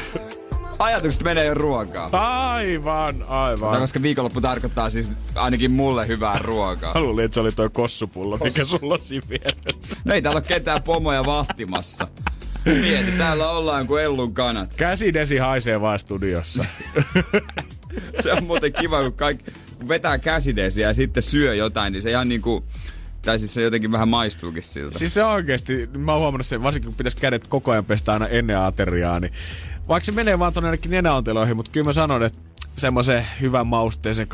Ajatukset menee jo ruokaa. Aivan, aivan. Tai koska viikonloppu tarkoittaa siis ainakin mulle hyvää ruokaa. Mä luulin, että se oli toi kossupullo, mikä sulla on siinä vieressä. No ei täällä ole ketään pomoja vahtimassa. Mieti, täällä ollaan kuin Ellun kanat. Käsidesi haisee vaan studiossa. Se on muuten kiva, kun, kaikki, kun vetää käsidesiä ja sitten syö jotain, niin se ihan niinku... Tai siis se jotenkin vähän maistuukin siltä. siis se oikeesti, mä oon huomannut sen, varsinkin kun pitäisi kädet koko ajan pestä aina ennen ateriaa, niin vaikka se menee vaan tonne ainakin nenäonteloihin, mutta kyllä mä sanon, että semmoisen hyvän mausteisen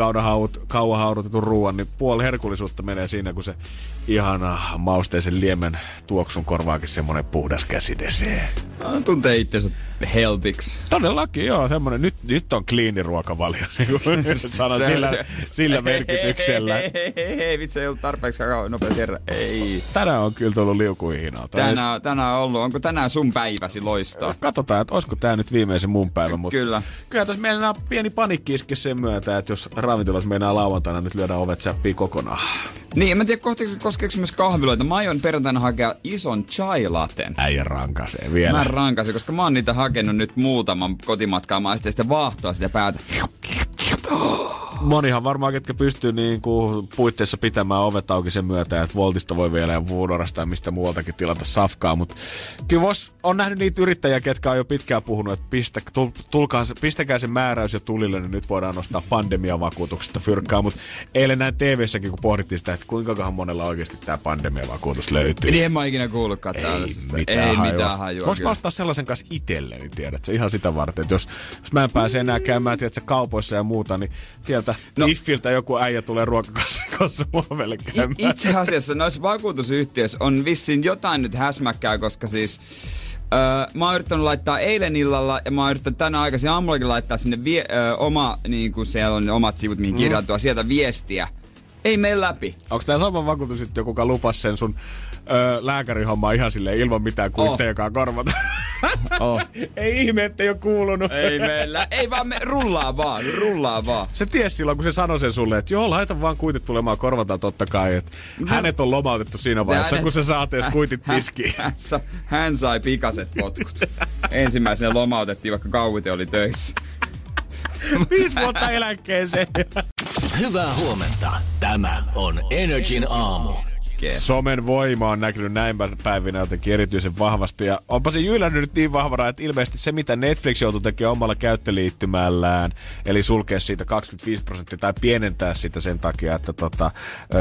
kauan haudutetun ruoan, niin puoli herkullisuutta menee siinä, kun se ihana mausteisen liemen tuoksun korvaakin semmonen puhdas käsidesi. Tuntee itsensä healthiksi. Todellakin, joo, semmonen, nyt, nyt on cleani ruokavalio, niin kuin sanon Se- sillä, se- sillä merkityksellä. Hei, hei, hei, hei, vitsi, ei ollut tarpeeksi kakao nopea kerran. Ei. Tänään on kyllä tullut edes- Tänään, tänään on ollut, onko tänään sun päiväsi loistaa? Katsotaan, että olisiko tämä nyt viimeisen mun päivä, mutta Kyllä. kyllä tässä meillä on pieni panikki iske sen myötä, että jos ravintolat meinaa lauantaina nyt lyödään ovet säppiin kokonaan. Niin, en mä tiedä koskeeko, myös kahviloita. Mä aion perjantaina hakea ison chai laten. Äijä rankasee vielä. Mä rankasin, koska mä oon niitä hakenut nyt muutaman kotimatkaa. Mä sitten vaahtoa sitä päätä. Monihan varmaan, ketkä pystyy niin kuin puitteissa pitämään ovet auki sen myötä, että Voltista voi vielä ja Foodorasta ja mistä muualtakin tilata safkaa, mutta kyllä vois, on nähnyt niitä yrittäjiä, ketkä on jo pitkään puhunut, että pistä, tul, tulkaa, pistäkää se määräys jo tulille, niin nyt voidaan nostaa pandemiavakuutuksesta fyrkkaa, mutta eilen näin TV-säkin, kun pohdittiin sitä, että kuinka monella oikeasti tämä pandemiavakuutus löytyy. Niin en mä ikinä kuullutkaan tällaisesta. Ei mitään hajua. Voinko kyllä. mä ostaa sellaisen kanssa itselleni, tiedät sä, ihan sitä varten, että jos, jos mä en pääse enää käymään, tiedät sä, kaupoissa ja muuta, niin sieltä no. Iffiltä joku äijä tulee ruokakassa muovelle käymään. itse asiassa noissa vakuutusyhtiöissä on vissiin jotain nyt häsmäkkää, koska siis Öö, mä oon yrittänyt laittaa eilen illalla ja mä oon yrittänyt tänä aikaisin aamullakin laittaa sinne vie, öö, oma, niin kuin siellä on ne omat sivut, mihin Mm. kirjautua, sieltä viestiä. Ei mene läpi. Onko tämä sama vakuutusyhtiö, kuka lupasi sen sun lääkärihommaa ihan silleen ilman mitään kuittejakaan oh. korvata? Oh. ei ihme, ettei ole kuulunut. Ei meillä. Ei vaan me rullaa vaan, rullaa vaan. Se ties silloin, kun se sanoi sen sulle, että joo, laita vaan kuitit tulemaan, korvataan totta kai. Että No. hänet on lomautettu siinä vaiheessa, Hänet- kun sä saat edes kuitit Hän- tiskiin. Hän, sa- hän sai pikaset potkut. Ensimmäisenä lomautettiin, vaikka kauite oli töissä. Viisi vuotta eläkkeeseen. Hyvää huomenta. Tämä on Energin aamu. Somen voima on näkynyt näin päivinä jotenkin erityisen vahvasti. Ja onpa se jyllännyt nyt niin vahvana, että ilmeisesti se, mitä Netflix joutuu tekemään omalla käyttöliittymällään, eli sulkea siitä 25 prosenttia tai pienentää sitä sen takia, että tota,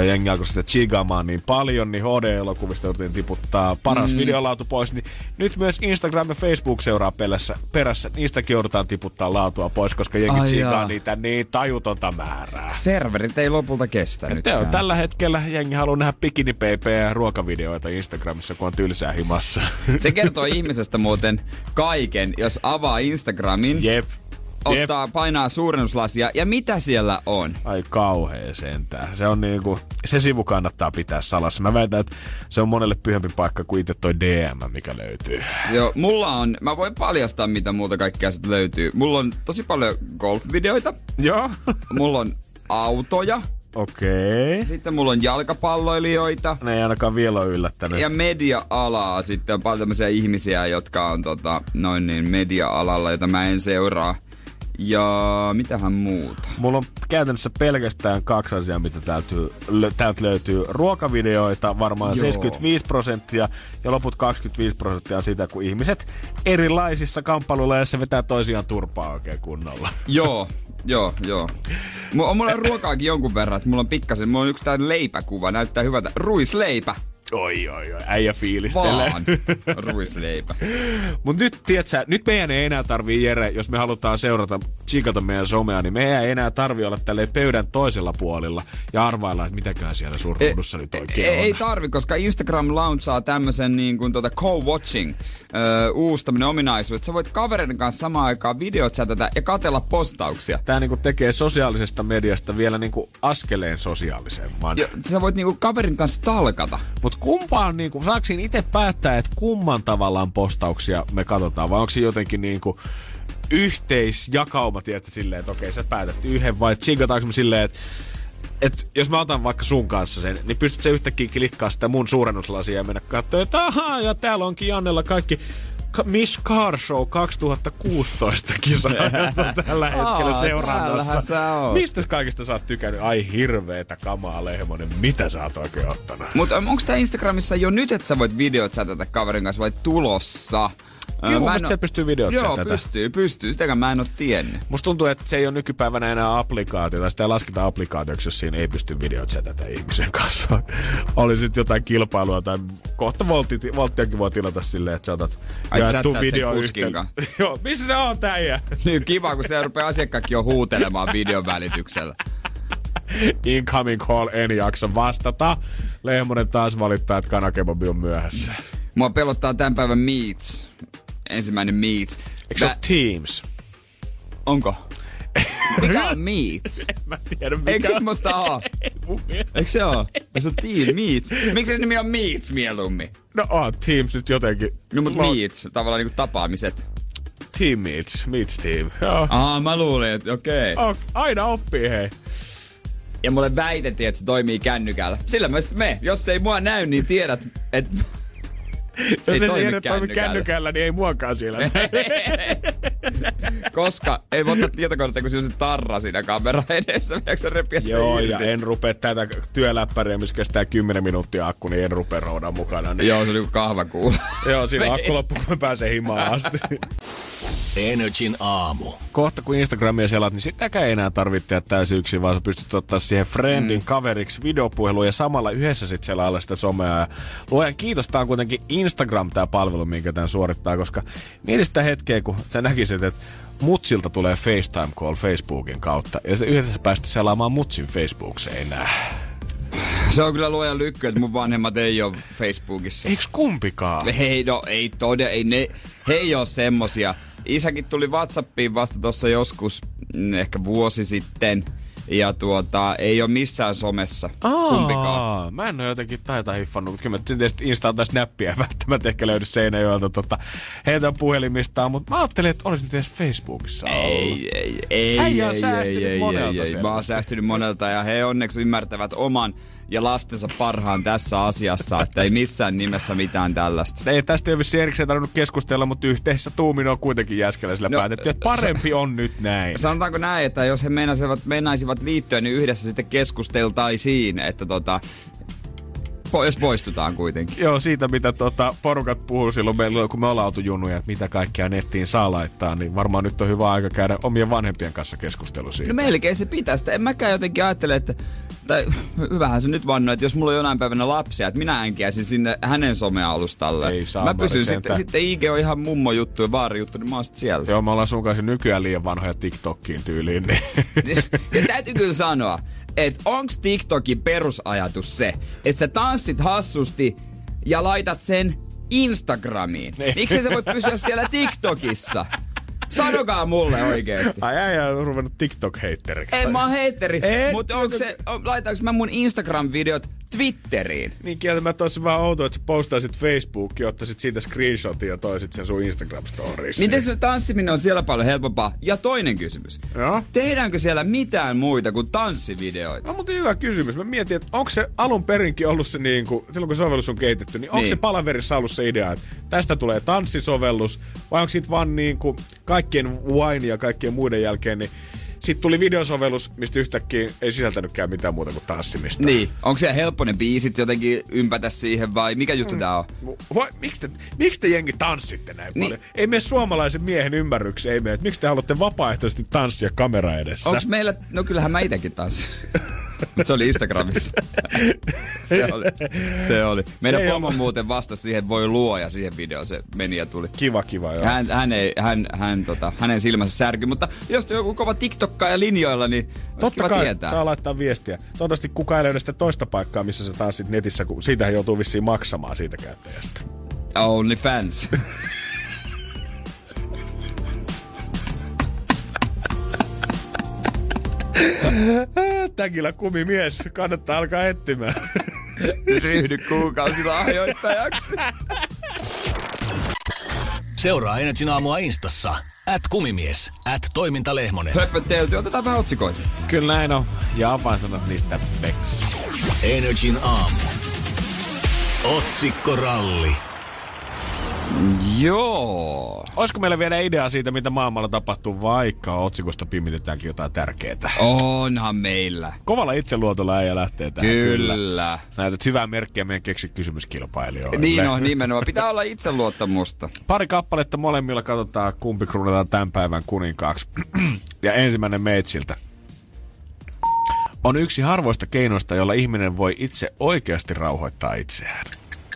jengi alkoi sitä chigaamaan niin paljon, niin HD-elokuvista joutuin tiputtaa paras Mm. videolaatu pois, niin nyt myös Instagram ja Facebook seuraa perässä. perässä. Niistäkin joudutaan tiputtaa laatua pois, koska jengi Ai chigaa jaa. niitä niin tajutonta määrää. Serverit ei lopulta kestä tällä hetkellä jengi haluaa nähdä bikinipeipejä ja ruokavideoita Instagramissa, kun on tylsää himassa. Se kertoo ihmisestä muuten kaiken, jos avaa Instagramin. Jep. Ottaa, painaa suurennuslasia. Ja mitä siellä on? Ai kauhea sentään. Se on niinku, se sivu kannattaa pitää salassa. Mä väitän, että se on monelle pyhempi paikka kuin itse toi DM, mikä löytyy. Joo, mulla on, mä voin paljastaa mitä muuta kaikkea sieltä löytyy. Mulla on tosi paljon golfvideoita. Joo. Mulla on autoja. Okei. Okay. Sitten mulla on jalkapalloilijoita. Ne ei ainakaan vielä ole yllättänyt. Ja media-alaa. Sitten on paljon tämmöisiä ihmisiä, jotka on tota, noin niin media-alalla, jota mä en seuraa. Ja mitähän muuta? Mulla on käytännössä pelkästään kaksi asiaa, mitä täältä, lö- täältä löytyy. Ruokavideoita varmaan Joo. 75 prosenttia ja loput 25 prosenttia on sitä, kun ihmiset erilaisissa kamppailuleissa vetää toisiaan turpaa oikein kunnolla. Joo, joo, joo. Mulla on mulla ruokaakin jonkun verran, että mulla on pikkasen, mulla on yksi tää leipäkuva, näyttää hyvältä. Ruisleipä. Oi, oi, oi, äijä fiilistelee. Vaan ruisleipä. Mut nyt, tiedätkö, nyt meidän ei enää tarvii Jere, jos me halutaan seurata, chiikata meidän somea, niin meidän ei enää tarvii olla tälleen pöydän toisella puolella ja arvailla, että mitäkään siellä sun ruudussa nyt oikein Ei, on. ei tarvi, koska Instagram launchaa tämmöisen niin kuin tuota co-watching, öö, uusi tämmönen ominaisuus, että sä voit kavereiden kanssa samaan aikaan videot tätä ja katella postauksia. Tää niinku tekee sosiaalisesta mediasta vielä niinku askeleen sosiaalisemman. Ja sä voit niinku kaverin kanssa talkata. Mut kumpaan niinku, saako siinä itse päättää, että kumman tavallaan postauksia me katsotaan, vai onko se jotenkin niinku yhteisjakauma, tiedätkö, silleen, että okei, sä päätät yhden, vai chingataanko me silleen, että et jos mä otan vaikka sun kanssa sen, niin pystyt se yhtäkkiä klikkaa sitä mun suurennuslasia ja mennä katsoa, että ahaa, ja täällä onkin Jannella kaikki. Ka- Miss Car Show 2016 kisa tällä hetkellä oot. Mistä kaikista sä oot tykännyt? Ai hirveetä kamaa, Lehmonen. Mitä sä oot oikein ottanut? Mutta onko tää Instagramissa jo nyt, että sä voit videot chatata kaverin kanssa vai tulossa? Joo, mä mun en siellä pystyy videot Joo, chatata. pystyy, pystyy. Sitäkään mä en oo tiennyt. Musta tuntuu, että se ei ole nykypäivänä enää applikaatio, tai sitä ei lasketa applikaatioksi, jos siinä ei pysty videot chatata ihmisen kanssa. Oli sitten jotain kilpailua, tai kohta voltti, volttiakin voi tilata silleen, että sä otat Ai, jaettu video yhteen. Joo, missä se on tää äijä? Niin kiva, kun se rupeaa asiakkaatkin jo huutelemaan videon välityksellä. Incoming call, en jaksa vastata. Lehmonen taas valittaa, että kanakebabi on myöhässä. Mua pelottaa tämän päivän Meets. Ensimmäinen Meets. Eikö se ole Teams? Onko? Mikä on Meets? Mä tiedän, mikä Eikö on. semmoista oo? Eikö se oo? Se on Team Meets. Miksi se nimi on Meets mieluummin? No on Teams nyt jotenkin. No mut Mä Meets, tavallaan niinku tapaamiset. Team meets, meets team. Joo. Aa, mä luulin, että okei. Oh, aina oppii, hei. Ja mulle väitettiin, että se toimii kännykällä. Sillä mä sit me. Jos ei mua näy, niin tiedät, että Se, se siinä toimi kännykällä, niin ei muakaan siellä. Koska ei voi ottaa tietokonetta, kun siinä on se tarra siinä kameran edessä. Se repiä Joo, ja en rupea tätä työläppäriä, missä kestää 10 minuuttia akku, niin en rupea roudan mukana. Niin. Joo, se on niinku kahvakuula. Joo, siinä on akku loppu, kun mä pääsen himaan asti. Energin aamu. Kohta kun Instagramia selat, niin sitäkään ei enää tarvitse tehdä täysin yksin, vaan sä pystyt ottaa siihen friendin mm. kaveriksi videopuhelua ja samalla yhdessä sit selailla sitä somea. Ja luojan kiitos, tää on kuitenkin Instagram tää palvelu, minkä tämän suorittaa, koska mieti sitä hetkeä, kun sä näkisit, että mutsilta tulee FaceTime call Facebookin kautta, ja sä yhdessä päästä selaamaan mutsin Facebook-seinää. Se on kyllä luojan lykky, että mun vanhemmat ei ole Facebookissa. Eiks kumpikaan? Hei, no ei todella, ei ne, he ei oo semmosia. Isäkin tuli Whatsappiin vasta tossa joskus, mm, ehkä vuosi sitten. Ja tuota, ei ole missään somessa. Kumpikaan. Aa, mä en ole jotenkin taita hiffannut, mutta kyllä mä tietysti Instaan tai Snappia välttämättä ehkä löydy Seinäjoelta tota, heitä puhelimistaan, mutta mä ajattelin, että olisin edes Facebookissa ollut. Ei, ei, ei, Äijä on ei, säästynyt ei, ei, monelta ei, ei. selvästi. Mä oon säästynyt monelta ja he onneksi ymmärtävät oman ja lastensa parhaan tässä asiassa, että ei missään nimessä mitään tällaista. Ei tästä ei vissiin erikseen tarvinnut keskustella, mutta yhteisessä tuumin on kuitenkin jäskellä sillä No, päätetty, että parempi on nyt näin. Sanotaanko näin, että jos he meinaisivat, meinaisivat liittyä, niin yhdessä sitten keskusteltaisiin, että tota, po- jos poistutaan kuitenkin. Joo, siitä mitä tota, porukat puhuu silloin, meillä, kun me ollaan oltu junnuja, että mitä kaikkea nettiin saa laittaa, niin varmaan nyt on hyvä aika käydä omien vanhempien kanssa keskustelu siitä. No melkein se pitää sitä. En mäkään jotenkin ajattele, että tai hyvähän se nyt vannoi, että jos mulla on jonain päivänä lapsia, että minä änkiäisin sinne hänen somealustalle. Ei saa, Mä pysyn sitten, sitten IG on ihan mummo juttu ja baari juttu, niin mä oon siellä. Joo, me ollaan sun kanssa nykyään liian vanhoja TikTokkiin tyyliin, niin Ja täytyy kyllä sanoa, että onks TikTokin perusajatus se, että sä tanssit hassusti ja laitat sen Instagramiin? Ei. Miksi se voi pysyä siellä TikTokissa? Sanokaa mulle oikeesti. Ai äijä on ruvennut TikTok-heitteriksi. En mä oon heitteri, mutta onko se, laitaanko mä mun Instagram-videot Twitteriin? Niin kieltämättä olisi vähän outoa, että sä postaisit Facebookiin, ottaisit siitä screenshotin ja toisit sen sun Instagram-storiesiin. Miten se tanssiminen on siellä paljon helpompaa? Ja toinen kysymys. Joo. Tehdäänkö siellä mitään muita kuin tanssivideoita? No mutta hyvä kysymys. Mä mietin, että onko se alun perinkin ollut se niin kuin, silloin kun sovellus on kehitetty, niin onko Niin. se palaverissa ollut se idea, että tästä tulee tanssisovellus, vai onko siitä vaan niin kuin kaikkien wine ja kaikkien muiden jälkeen, niin sitten tuli videosovellus, mistä yhtäkkiä ei sisältänytkään mitään muuta kuin tanssimista. Niin. Onko se helppo ne biisit jotenkin ympätä siihen vai mikä juttu tää on? Vai, miksi, te, miksi te jengi tanssitte näin Niin. paljon? Ei mene suomalaisen miehen ymmärrykseen, ei että miksi te haluatte vapaaehtoisesti tanssia kamera edessä. Onks meillä, no kyllähän mä itekin tanssin. Mutta se oli Instagramissa. se oli. Se oli. Meidän Se pomo ole- muuten vastasi siihen, voi luoja siihen videoon. Se meni ja tuli. Kiva, kiva, joo. Hän, hän ei, hän, hän, tota, hänen silmänsä särky, mutta jos joku kova TikTokkaaja linjoilla, niin Totta kiva kai, tietää. saa laittaa viestiä. Toivottavasti kukaan ei löydä sitä toista paikkaa, missä sä tanssit netissä, kun siitähän joutuu vissiin maksamaan siitä käyttäjästä. Only fans. Täkillä kumimies, kannattaa alkaa etsimään. Ryhdy kuukausilahjoittajaksi. Seuraa Energin aamua Instassa. At kumimies. At toimintalehmonen. Höpötelty, otetaan vähän otsikoita. Kyllä näin on. Ja avainsanat niistä Bex. Energin aamu. Otsikkoralli. Joo. Olisiko meillä vielä idea siitä, mitä maailmalla tapahtuu, vaikka otsikosta pimitetäänkin jotain tärkeää? Onhan meillä. Kovalla itseluotolla äijä lähtee tähän. Kyllä. Näytät hyvää merkkiä meidän keksi kysymyskilpailijoille. Niin on, nimenomaan. Pitää olla itseluottamusta. Pari kappaletta molemmilla katsotaan, kumpi kruunataan tämän päivän kuninkaaksi. ja ensimmäinen meitsiltä. On yksi harvoista keinoista, jolla ihminen voi itse oikeasti rauhoittaa itseään.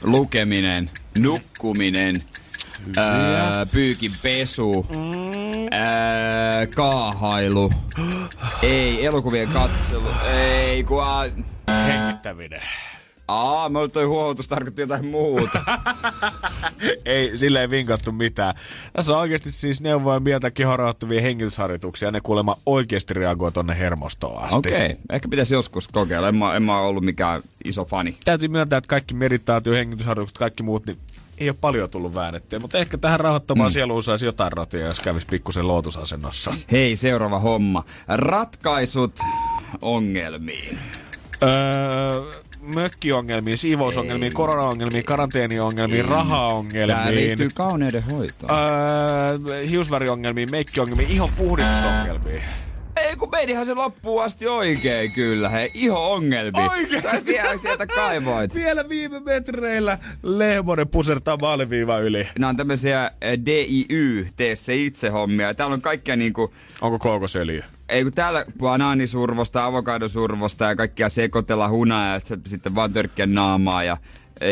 Lukeminen, nukkuminen, ää, pyykin pesu, ää, kaahailu, ei, elokuvien katselu, ei, kun a, Hengittäminen. aa, mä toi huohotus tarkoitti jotain muuta. ei, sille ei vinkattu mitään. Tässä on oikeasti siis neuvoja mieltä kehorauttavia hengitysharjoituksia. Ne kuulemma oikeasti reagoi tonne hermostoon asti. Okei, okay. ehkä pitäisi joskus kokeilla. En mä, en mä ollut mikään iso fani. Täytyy myöntää, että kaikki meditaatio, hengitysharjoitukset, kaikki muut, niin ei ole paljon tullut väännettyä, mutta ehkä tähän rauhoittamaan mm. sieluun saisi jotain ratia, jos kävisi pikkusen lootusasennossa. Hei, seuraava homma. Ratkaisut ongelmiin. Öö, mökkiongelmiin, siivousongelmiin, koronaongelmiin, karanteeniongelmiin, Tää rahaongelmiin, liittyy kauneuden hoitoon. öö, hiusväriongelmiin, meikkiongelmiin, ihon puhdistusongelmiin. Ei kun menihän se loppuun asti oikein kyllä. Hei, iho ongelmi. Oikeesti? Sä vielä sieltä kaivoit. Vielä viime metreillä Lehmonen pusertaa maaliviiva yli. Nämä on tämmöisiä eh, DIY, tee se itse hommia. Täällä on kaikkia niinku, Onko kookosöljy? ei kun täällä banaanisurvosta, avokadosurvosta ja kaikkia sekoitella hunaa ja sit- sitten vaan törkkiä naamaa ja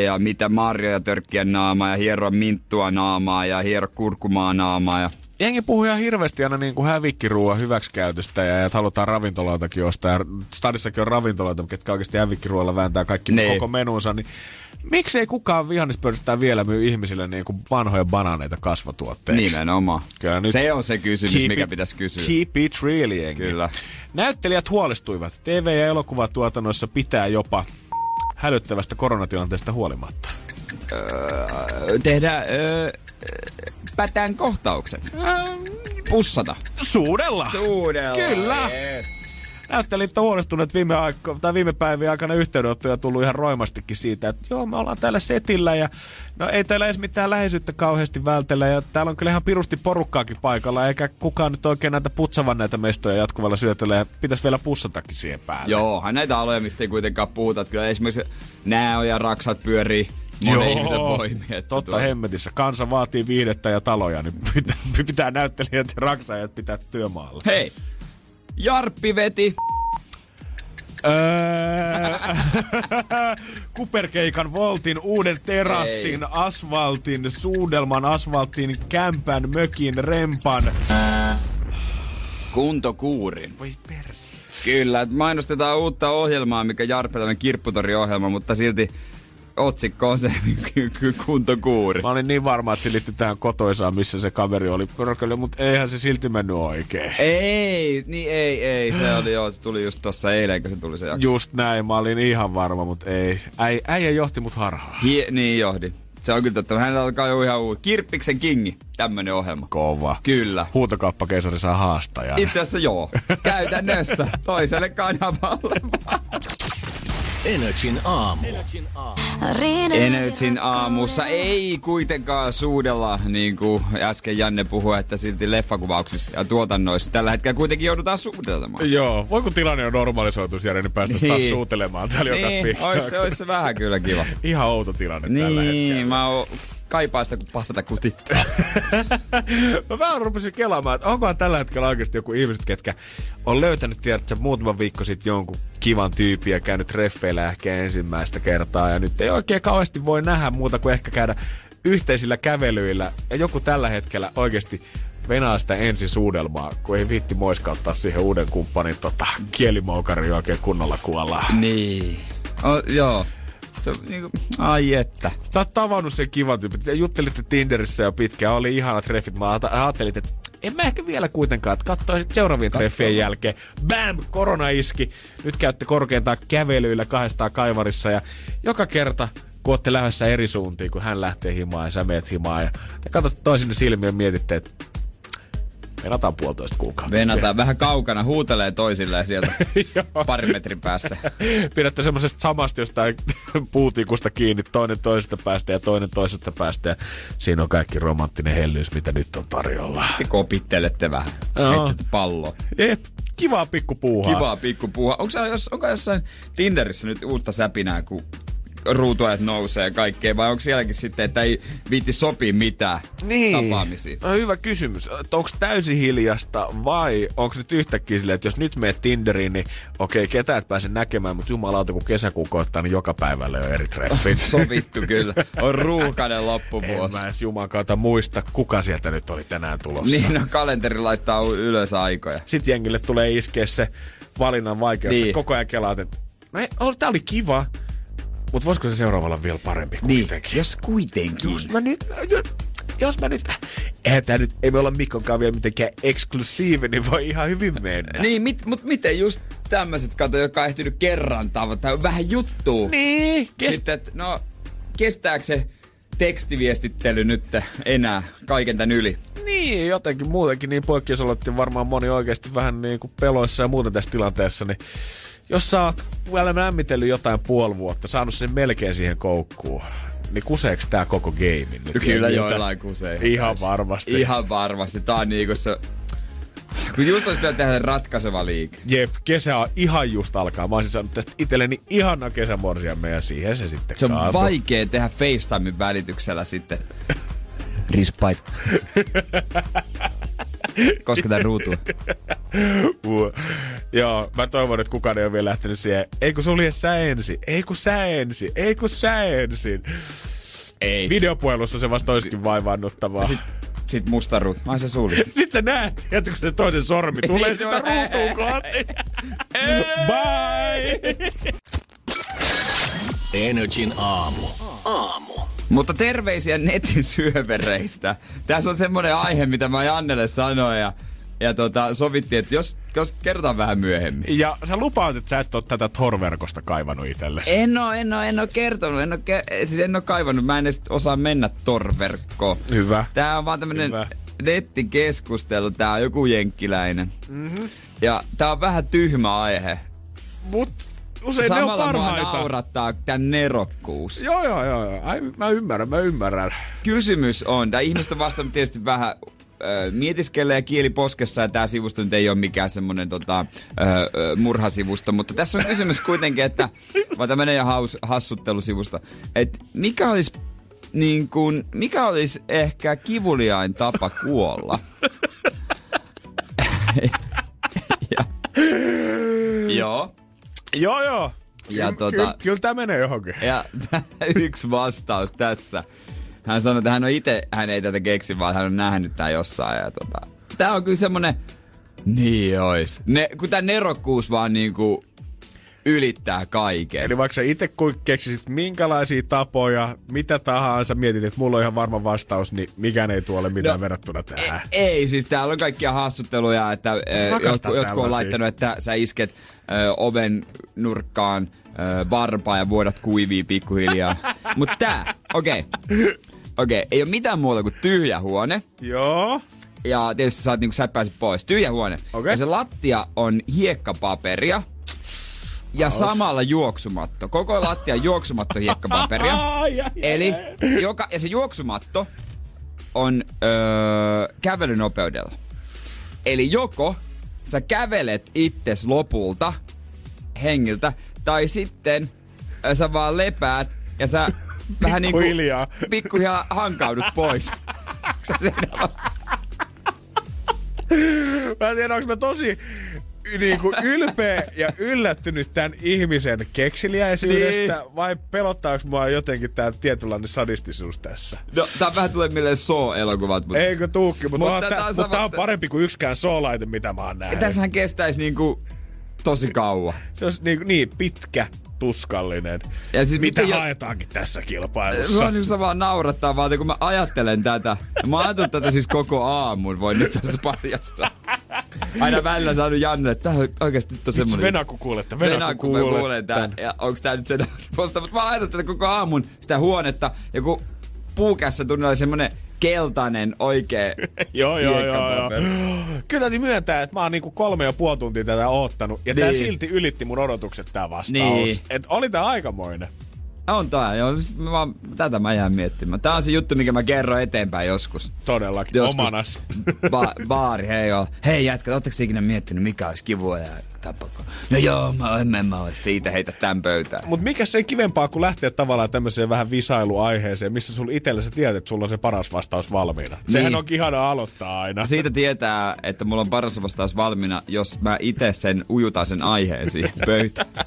ja mitä marjoja törkkiä naamaa ja hieroa minttua naamaa ja hiero kurkumaa naamaa ja jengi puhuu ihan hirveästi aina niin kuin hävikkiruoan hyväksikäytöstä ja että halutaan ravintoloitakin ostaa. Ja stadissakin on ravintoloita, ketkä oikeasti hävikkiruoalla vääntää kaikki Niin. koko menunsa. Niin miksei kukaan vihannispöydästä vielä myy ihmisille niin kuin vanhoja banaaneita kasvatuotteiksi? Nimenomaan. Kyllä nyt Se on se kysymys, keep mikä it- pitäisi kysyä. Keep it real, jengi. Kyllä. Näyttelijät huolestuivat. TV- ja elokuvatuotannoissa pitää jopa hälyttävästä koronatilanteesta huolimatta. Öö, tehdään öö, pätään kohtaukset. Pussata. Suudella! Suudella. Kyllä. Yes. Näyttelijät on huolestuneet viime, aiko, tai viime päivien aikana yhteydenottoja tullut ihan roimastikin siitä, että joo, me ollaan täällä setillä ja no ei täällä edes mitään läheisyyttä kauheasti vältellä ja täällä on kyllä ihan pirusti porukkaakin paikalla eikä kukaan nyt oikein näitä putsavan näitä mestoja jatkuvalla syötöllä ja pitäisi vielä pussatakin siihen päälle. Joohan näitä aloja, mistä ei kuitenkaan puhuta. Että Kyllä esimerkiksi nää ja raksat pyörii monen ihmisen voimia. Että Totta tuo- hemmetissä. Kansa vaatii viihdettä ja taloja, niin pitää, pitää näyttelijät ja raksaajat pitää työmaalla. Hei, Jarppi veti. Öö, Kuperkeikan Voltin, uuden terassin, Ei. asfaltin, suudelman asfaltin, kämpän, mökin, rempan. Kuntokuurin. Voi persi. Kyllä, mainostetaan uutta ohjelmaa, mikä Jarppi tämmöinen kirpputori-ohjelma, mutta silti otsikko on se kuntokuuri. Mä olin niin varma, että se liittyy tähän kotoisaan, missä se kaveri oli. Korkealle, mutta eihän se silti mennyt oikein. Ei, niin ei, ei. Se oli joo, se tuli just tossa eilen, kun se tuli se jakso. Just näin, mä olin ihan varma, mutta ei. Äi, äijä johti mut harhaan. Hie, niin johdi. Se on kyllä totta. Hänellä alkaa jo ihan uusi. Kirppiksen kingi, tämmönen ohjelma. Kova. Kyllä. Huutokauppakeisari saa haastajan. Itse asiassa joo. Käytännössä. Toiselle kanavalle. Energin aamu. Energin aamussa ei kuitenkaan suudella, niin kuin äsken Janne puhui, että silti leffakuvauksissa ja tuotannoissa tällä hetkellä kuitenkin joudutaan suudelemaan. Joo, voi kun tilanne on normalisoitus, Jere, niin päästäisiin taas Niin. suutelemaan täällä joka Niin, ois, se, ois se vähän kyllä kiva. Ihan outo tilanne tällä hetkellä. Niin, mä oon kaipaa sitä, kun parta kutittaa. Mä vähän rupesin kelaamaan, että onkohan tällä hetkellä oikeasti joku ihmiset, ketkä on löytänyt, tiedätkö, muutama viikko sitten jonkun kivan tyypin ja käynyt treffeillä ehkä ensimmäistä kertaa. Ja nyt ei oikein kauheasti voi nähdä muuta kuin ehkä käydä yhteisillä kävelyillä. Ja joku tällä hetkellä oikeasti venaa sitä ensisuudelmaa, kun ei viitti moiskauttaa siihen uuden kumppanin tota, kielimoukari oikein kunnolla kuollaan. niin. O, joo. Se niinku, ai että. Sä oot tavannut sen kivan tyypin. Te juttelitte Tinderissä jo pitkään, oli ihanat treffit. Mä ajat- ajattelin, että en mä ehkä vielä kuitenkaan, että katsoisit seuraavien treffien jälkeen. Bam! Korona iski. Nyt käytte korkeintaan kävelyillä kahdestaan kaivarissa ja joka kerta kun ootte lähdössä eri suuntiin, kun hän lähtee himaan ja sä meet himaan. Ja te katsotte toisenne silmiä ja mietitte, että venataan puolitoista kuukautta. Venataan vähän kaukana, huutelee toisilleen sieltä pari metrin päästä. Pidätte semmoisesta samasta jostain puutikusta kiinni, toinen toisesta päästä ja toinen toisesta päästä. Ja siinä on kaikki romanttinen hellyys, mitä nyt on tarjolla. Te kopittelette vähän. Heittätte palloa. Jep, kivaa pikkupuuhaa. Kivaa pikkupuuha. Onko, onko jossain Tinderissä nyt uutta säpinää, kun ruutuajat nousee ja kaikkea, vai onko sielläkin sitten, että ei viitti sopii mitään tapaamisiin? No, hyvä kysymys. Onko täysin hiljasta vai onko nyt yhtäkkiä silleen, että jos nyt meet Tinderiin, niin okei, ketä et pääse näkemään, mutta jumalauta, kun kesäkuu koittaa, niin joka päivällä on eri treffit. Sovittu kyllä. On ruuhkainen En loppuvuosi. mä edes juman kautta muista, kuka sieltä nyt oli tänään tulossa. Niin, no kalenteri laittaa ylös aikoja. Sitten jengille tulee iskeä se valinnan vaikeus. Niin. Niin. Koko ajan kelaat, että no tää oli kiva, mutta voisiko se seuraavalla olla vielä parempi kuitenkin? Niin, Jos kuitenkin. Jos mä nyt, jos mä nyt, eihän tää nyt, ei me olla Mikkonkaan vielä mitenkään eksklusiivi, niin voi ihan hyvin mennä. Niin, mit, mut miten just tämmöiset, kato, joka on ehtinyt kerran tavata, vähän juttuu. Niin, Kest... Sitten, että no, kestääkö se tekstiviestittely nyt enää kaiken tän yli? Niin, jotenkin muutenkin niin poikkeusolotti varmaan moni oikeasti vähän niin kuin peloissa ja muuta tässä tilanteessa, niin jos sä oot lämmitellyt jotain puoli vuotta, saanut sen melkein siihen koukkuun, niin kuseeks tää koko game nyt? Kyllä joillain kusee. Ihan varmasti. Ihan varmasti. Tää on niinku se... Kun just olisi pitänyt tehdä ratkaiseva liike. Jep, kesä on ihan just alkaa. Mä olisin saanut tästä itselleni ihana kesämorsiamme ja siihen se sitten Se on kaatui. vaikea tehdä FaceTimen välityksellä sitten. Respite. Koska tää ruutu. Joo, mä toivon, että kukaan ei ole vielä lähtenyt siihen. Ei kun sulje sä ensin, ei kun sä ensin, ei kun sä ensin. Ei. Videopuhelussa se vasta olisikin vaivaannuttavaa. Sit sit musta ruutu. Ai sä sulit. Sitten sä näet, että kun se toisen sormi tulee Ei, sitä se ruutuun kohti. Bye! Energin aamu. Aamu. Mutta terveisiä netin syövereistä. Tässä on semmonen aihe, mitä mä Jannelle sanoin ja, ja tota, sovittiin, että jos, jos kerrotaan vähän myöhemmin. Ja sä lupaat, että sä et ole tätä Tor-verkosta kaivannut itselle. En oo, en oo, en oo kertonut, en oo, ke- siis en oo kaivannut, mä en edes osaa mennä torverkkoon. Hyvä. Tää on vaan tämmönen Hyvä. nettikeskustelu, tää on joku jenkkiläinen. Mm-hmm. Ja tää on vähän tyhmä aihe. Mut usein ne on Samalla mua parhaita. naurattaa tän nerokkuus. Joo, joo, joo. joo. Ai, mä ymmärrän, mä ymmärrän. Kysymys on, tää ihmiset on vastannut tietysti vähän ö, mietiskelee kieli poskessa ja tää sivusto nyt ei ole mikään semmonen tota, ö, murhasivusto, mutta tässä on kysymys kuitenkin, että vaan tämmönen ja haus, hassuttelusivusto, että mikä olisi niin kuin, mikä olisi ehkä kivuliain tapa kuolla? ja, joo. Joo, joo. Ja Ky- tota- Kyllä, kyllä tää menee johonkin. Ja yksi vastaus tässä. Hän sanoi, että hän on itse, hän ei tätä keksi, vaan hän on nähnyt tää jossain. Ja tota, tää on kyllä semmonen, niin ois. Ne, kun tää nerokkuus vaan niinku ylittää kaiken. Eli vaikka sä itse keksisit minkälaisia tapoja, mitä tahansa, mietit, että mulla on ihan varma vastaus, niin mikään ei tuole mitään No, verrattuna tähän. Ei, siis täällä on kaikkia hassutteluja, että jotkut, jotkut on laittanut, että sä isket ö, oven nurkkaan varpaa ja vuodat kuivia pikkuhiljaa. Mut tää, okei. Okay. Okei, okay, ei ole mitään muuta kuin tyhjä huone. Joo. Ja tietysti sä, oot, niin sä et pääse pois. Tyhjä huone. Okei. Ja se lattia on hiekkapaperia. Ja Aus. samalla juoksumatto. Koko lattia on juoksumatto hiekkapaperia. Eli joka, ja se juoksumatto on öö, kävelynopeudella. Eli joko sä kävelet itses lopulta hengiltä, tai sitten sä vaan lepäät ja sä vähän niinku Pikkuhiljaa. pikkuhiljaa hankaudut pois. Mä en tiedä, onko mä tosi niin kuin ylpeä ja yllättynyt tämän ihmisen kekseliäisyydestä Niin. vai pelottaako mua jotenkin tämä tietynlainen sadistisuus tässä? No, tää vähän tulee mieleen Saw-elokuvat, mutta Eikö tuukki, mutta, Mutta tää, on sama- on parempi kuin yksikään soolaite, mitä mä oon nähnyt. tässähän kestäisi niinku tosi kauan. Se on niin, niin pitkä, tuskallinen. Ja siis mitä miten jo- haetaankin tässä Mä kilpailussa? on just vaan naurattaa vaan, kun mä ajattelen tätä. Mä ajatellut tätä siis koko aamun, voin nyt tässä paljastaa. Aina välillä saanut Janne, että tää on oikeesti nyt on semmonen... Venäku kuulette, Venäku Venäku mä kuulen tän. Ja onks tää nyt sen arvosta? Mutta mä ajatellut tätä koko aamun sitä huonetta. Ja kun puukässä tunnella oli semmonen keltainen oikee joo, joo, joo. Kyllä täytyy myöntää, että mä oon niinku kolme ja puoli tuntia tätä oottanut. Ja tää Niin. silti ylitti mun odotukset tää vastaus. Niin. Et oli tää aikamoinen. On tää, joo. Siis Mä vaan, tätä mä jään miettimään. Tää on se juttu, mikä mä kerron eteenpäin joskus. Todellakin, Joskus omanas. Ba- baari, hei joo. Hei jätkä, ootteko te ikinä miettinyt, mikä olisi kivua ja tapako? No joo, mä en, en mä ole sitten itse heitä tän pöytään. Mut mikä se kivempaa kuin lähteä tavallaan tämmöiseen vähän visailuaiheeseen, missä sulla itsellä sä tiedät, että sulla on se paras vastaus valmiina. Sehän Niin. on ihana aloittaa aina. Siitä tietää, että mulla on paras vastaus valmiina, jos mä itse sen ujutan sen aiheen siihen pöytään.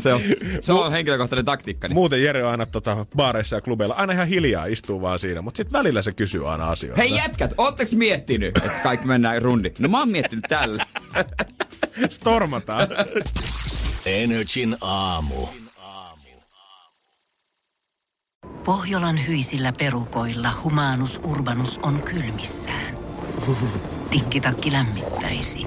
Se on, se on henkilökohtainen taktiikkani. Muuten Jere on aina tota, baareissa ja klubeilla aina ihan hiljaa istuu vaan siinä, mutta sitten välillä se kysyy aina asioita. Hei jätkät, ootteko miettinyt, että kaikki mennään rundi? No mä oon miettinyt tällä. Stormataan. Energin aamu. Pohjolan hyisillä perukoilla humanus urbanus on kylmissään. Tikkitakki lämmittäisi.